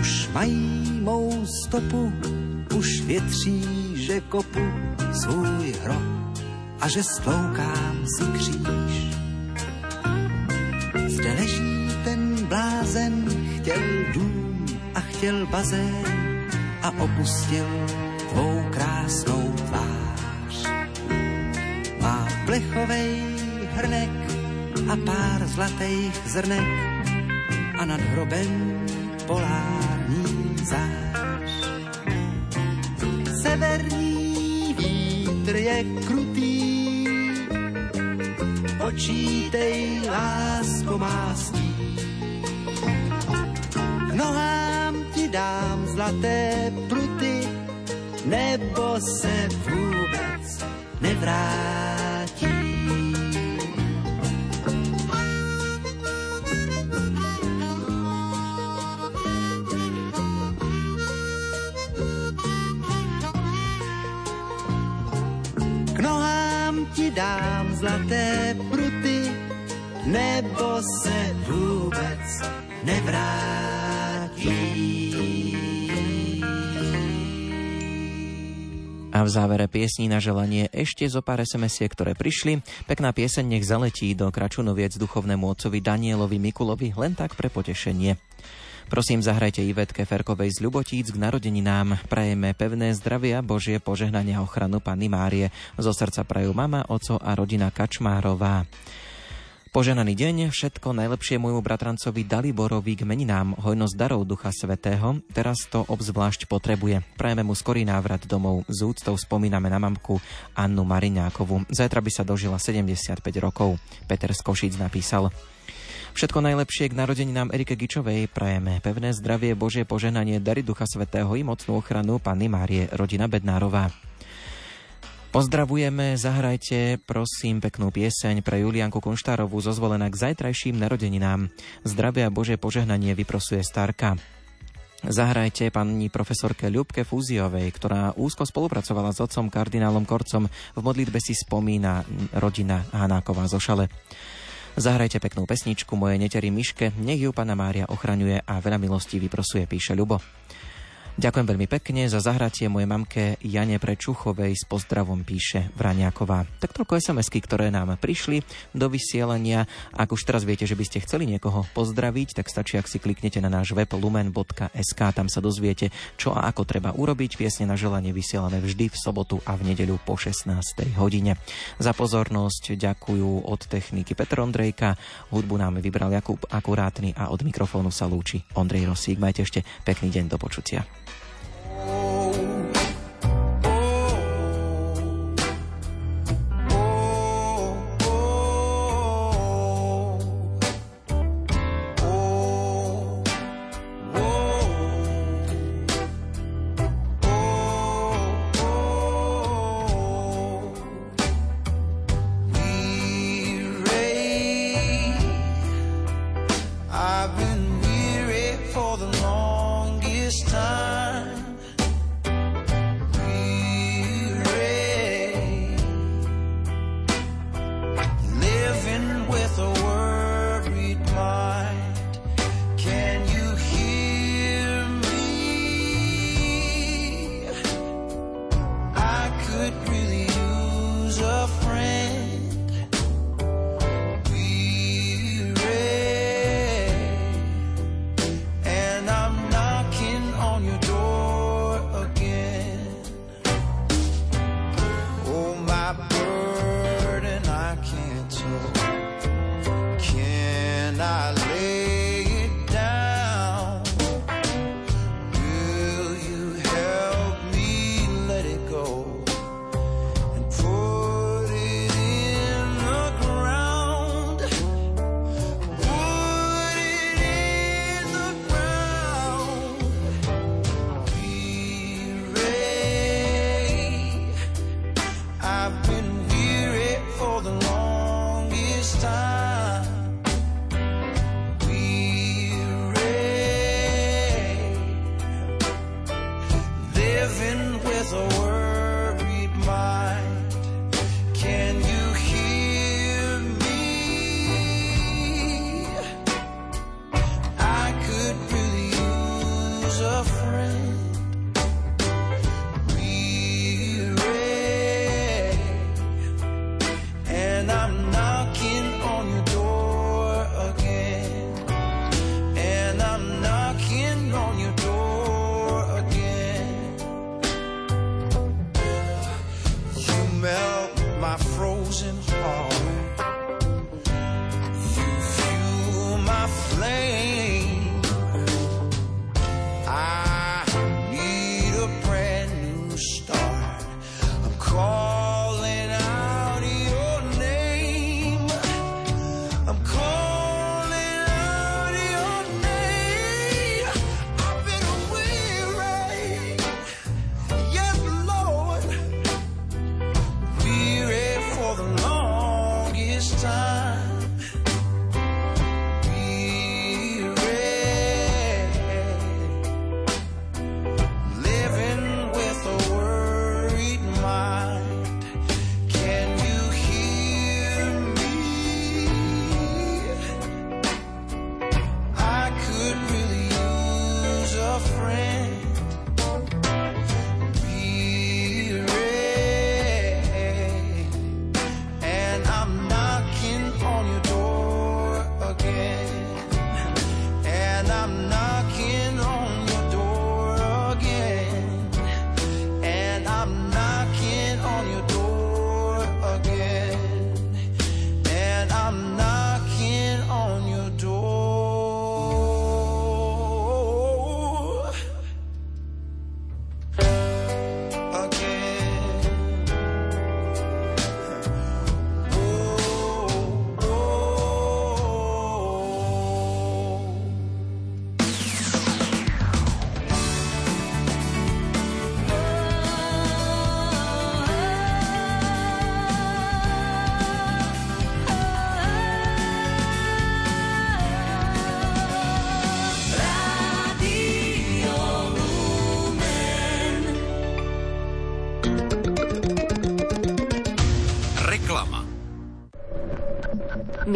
Už mají mou stopu, už větří, že kopu svůj hrob a že stloukám si kříž. Zde leží ten blázen, chtěl dům a chtěl bazén a opustil tvou krásnou tvář. Má plechovej hrnek a pár zlatých zrnek a nad hrobem polární zář. Severní vítr je krutý, počítej, lásko má K nohám ti dám zlaté pruty, nebo se vůbec nevrátí. K nohám ti dám zlaté pruty, nebo se vůbec nevrátí. A v závere piesní na želanie ešte zo pár sms ktoré prišli. Pekná pieseň nech zaletí do Kračunoviec duchovnému otcovi Danielovi Mikulovi len tak pre potešenie. Prosím, zahrajte Ivetke Ferkovej z Ľubotíc k narodeninám. Prajeme pevné zdravia, Božie požehnania ochranu Panny Márie. Zo srdca prajú mama, oco a rodina Kačmárová. Poženaný deň, všetko najlepšie môjmu bratrancovi Daliborovi k meninám, hojnosť darov Ducha Svetého, teraz to obzvlášť potrebuje. Prajeme mu skorý návrat domov, z úctou spomíname na mamku Annu Mariňákovu. Zajtra by sa dožila 75 rokov. Peter Skošic napísal. Všetko najlepšie k narodeninám Erike Gičovej prajeme pevné zdravie, Božie poženanie, dary Ducha Svetého i mocnú ochranu Panny Márie, rodina Bednárová. Pozdravujeme, zahrajte prosím peknú pieseň pre Julianku Kunštárovú zozvolená k zajtrajším narodeninám. Zdravia Bože požehnanie vyprosuje Starka. Zahrajte pani profesorke Ľubke Fúziovej, ktorá úzko spolupracovala s otcom kardinálom Korcom. V modlitbe si spomína rodina Hanáková zo Šale. Zahrajte peknú pesničku moje neteri Miške, nech ju Pana Mária ochraňuje a veľa milostí vyprosuje, píše Ľubo. Ďakujem veľmi pekne za zahratie mojej mamke Jane Prečuchovej s pozdravom píše Vraniaková. Tak toľko sms ktoré nám prišli do vysielania. Ak už teraz viete, že by ste chceli niekoho pozdraviť, tak stačí, ak si kliknete na náš web lumen.sk, tam sa dozviete, čo a ako treba urobiť. Piesne na želanie vysielame vždy v sobotu a v nedeľu po 16. hodine. Za pozornosť ďakujú od techniky Petr Ondrejka, hudbu nám vybral Jakub Akurátny a od mikrofónu sa lúči Ondrej Rosík. Majte ešte pekný deň do počutia. I've been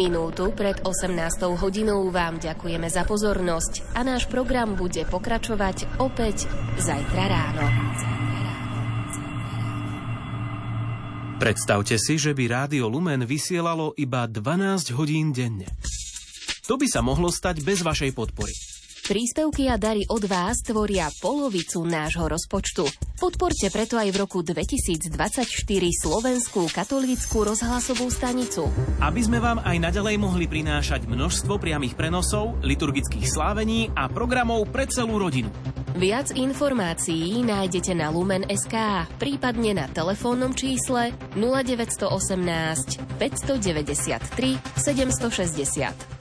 Minútu pred 18. hodinou vám ďakujeme za pozornosť a náš program bude pokračovať opäť zajtra ráno. Predstavte si, že by Rádio Lumen vysielalo iba 12 hodín denne. To by sa mohlo stať bez vašej podpory. Príspevky a dary od vás tvoria polovicu nášho rozpočtu. Podporte preto aj v roku 2024 Slovenskú katolícku rozhlasovú stanicu. Aby sme vám aj naďalej mohli prinášať množstvo priamých prenosov, liturgických slávení a programov pre celú rodinu. Viac informácií nájdete na Lumen.sk, prípadne na telefónnom čísle 0918 593 760.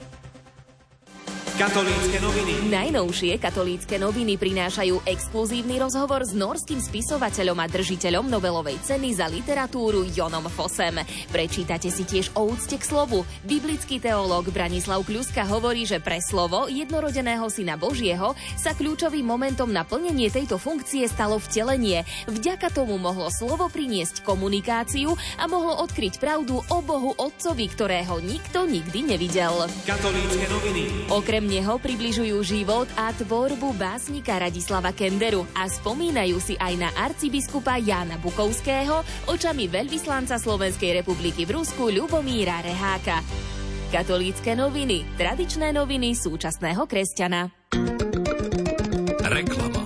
Katolícke noviny. Najnovšie katolícke noviny prinášajú exkluzívny rozhovor s norským spisovateľom a držiteľom Nobelovej ceny za literatúru Jonom Fosem. Prečítate si tiež o úcte k slovu. Biblický teológ Branislav Kľuska hovorí, že pre slovo jednorodeného syna Božieho sa kľúčovým momentom na plnenie tejto funkcie stalo vtelenie. Vďaka tomu mohlo slovo priniesť komunikáciu a mohlo odkryť pravdu o Bohu Otcovi, ktorého nikto nikdy nevidel. Katolícke noviny. Okrem neho približujú život a tvorbu básnika Radislava Kenderu a spomínajú si aj na arcibiskupa Jána Bukovského očami veľvyslanca Slovenskej republiky v Rusku Ľubomíra Reháka. Katolícke noviny, tradičné noviny súčasného kresťana. Reklama.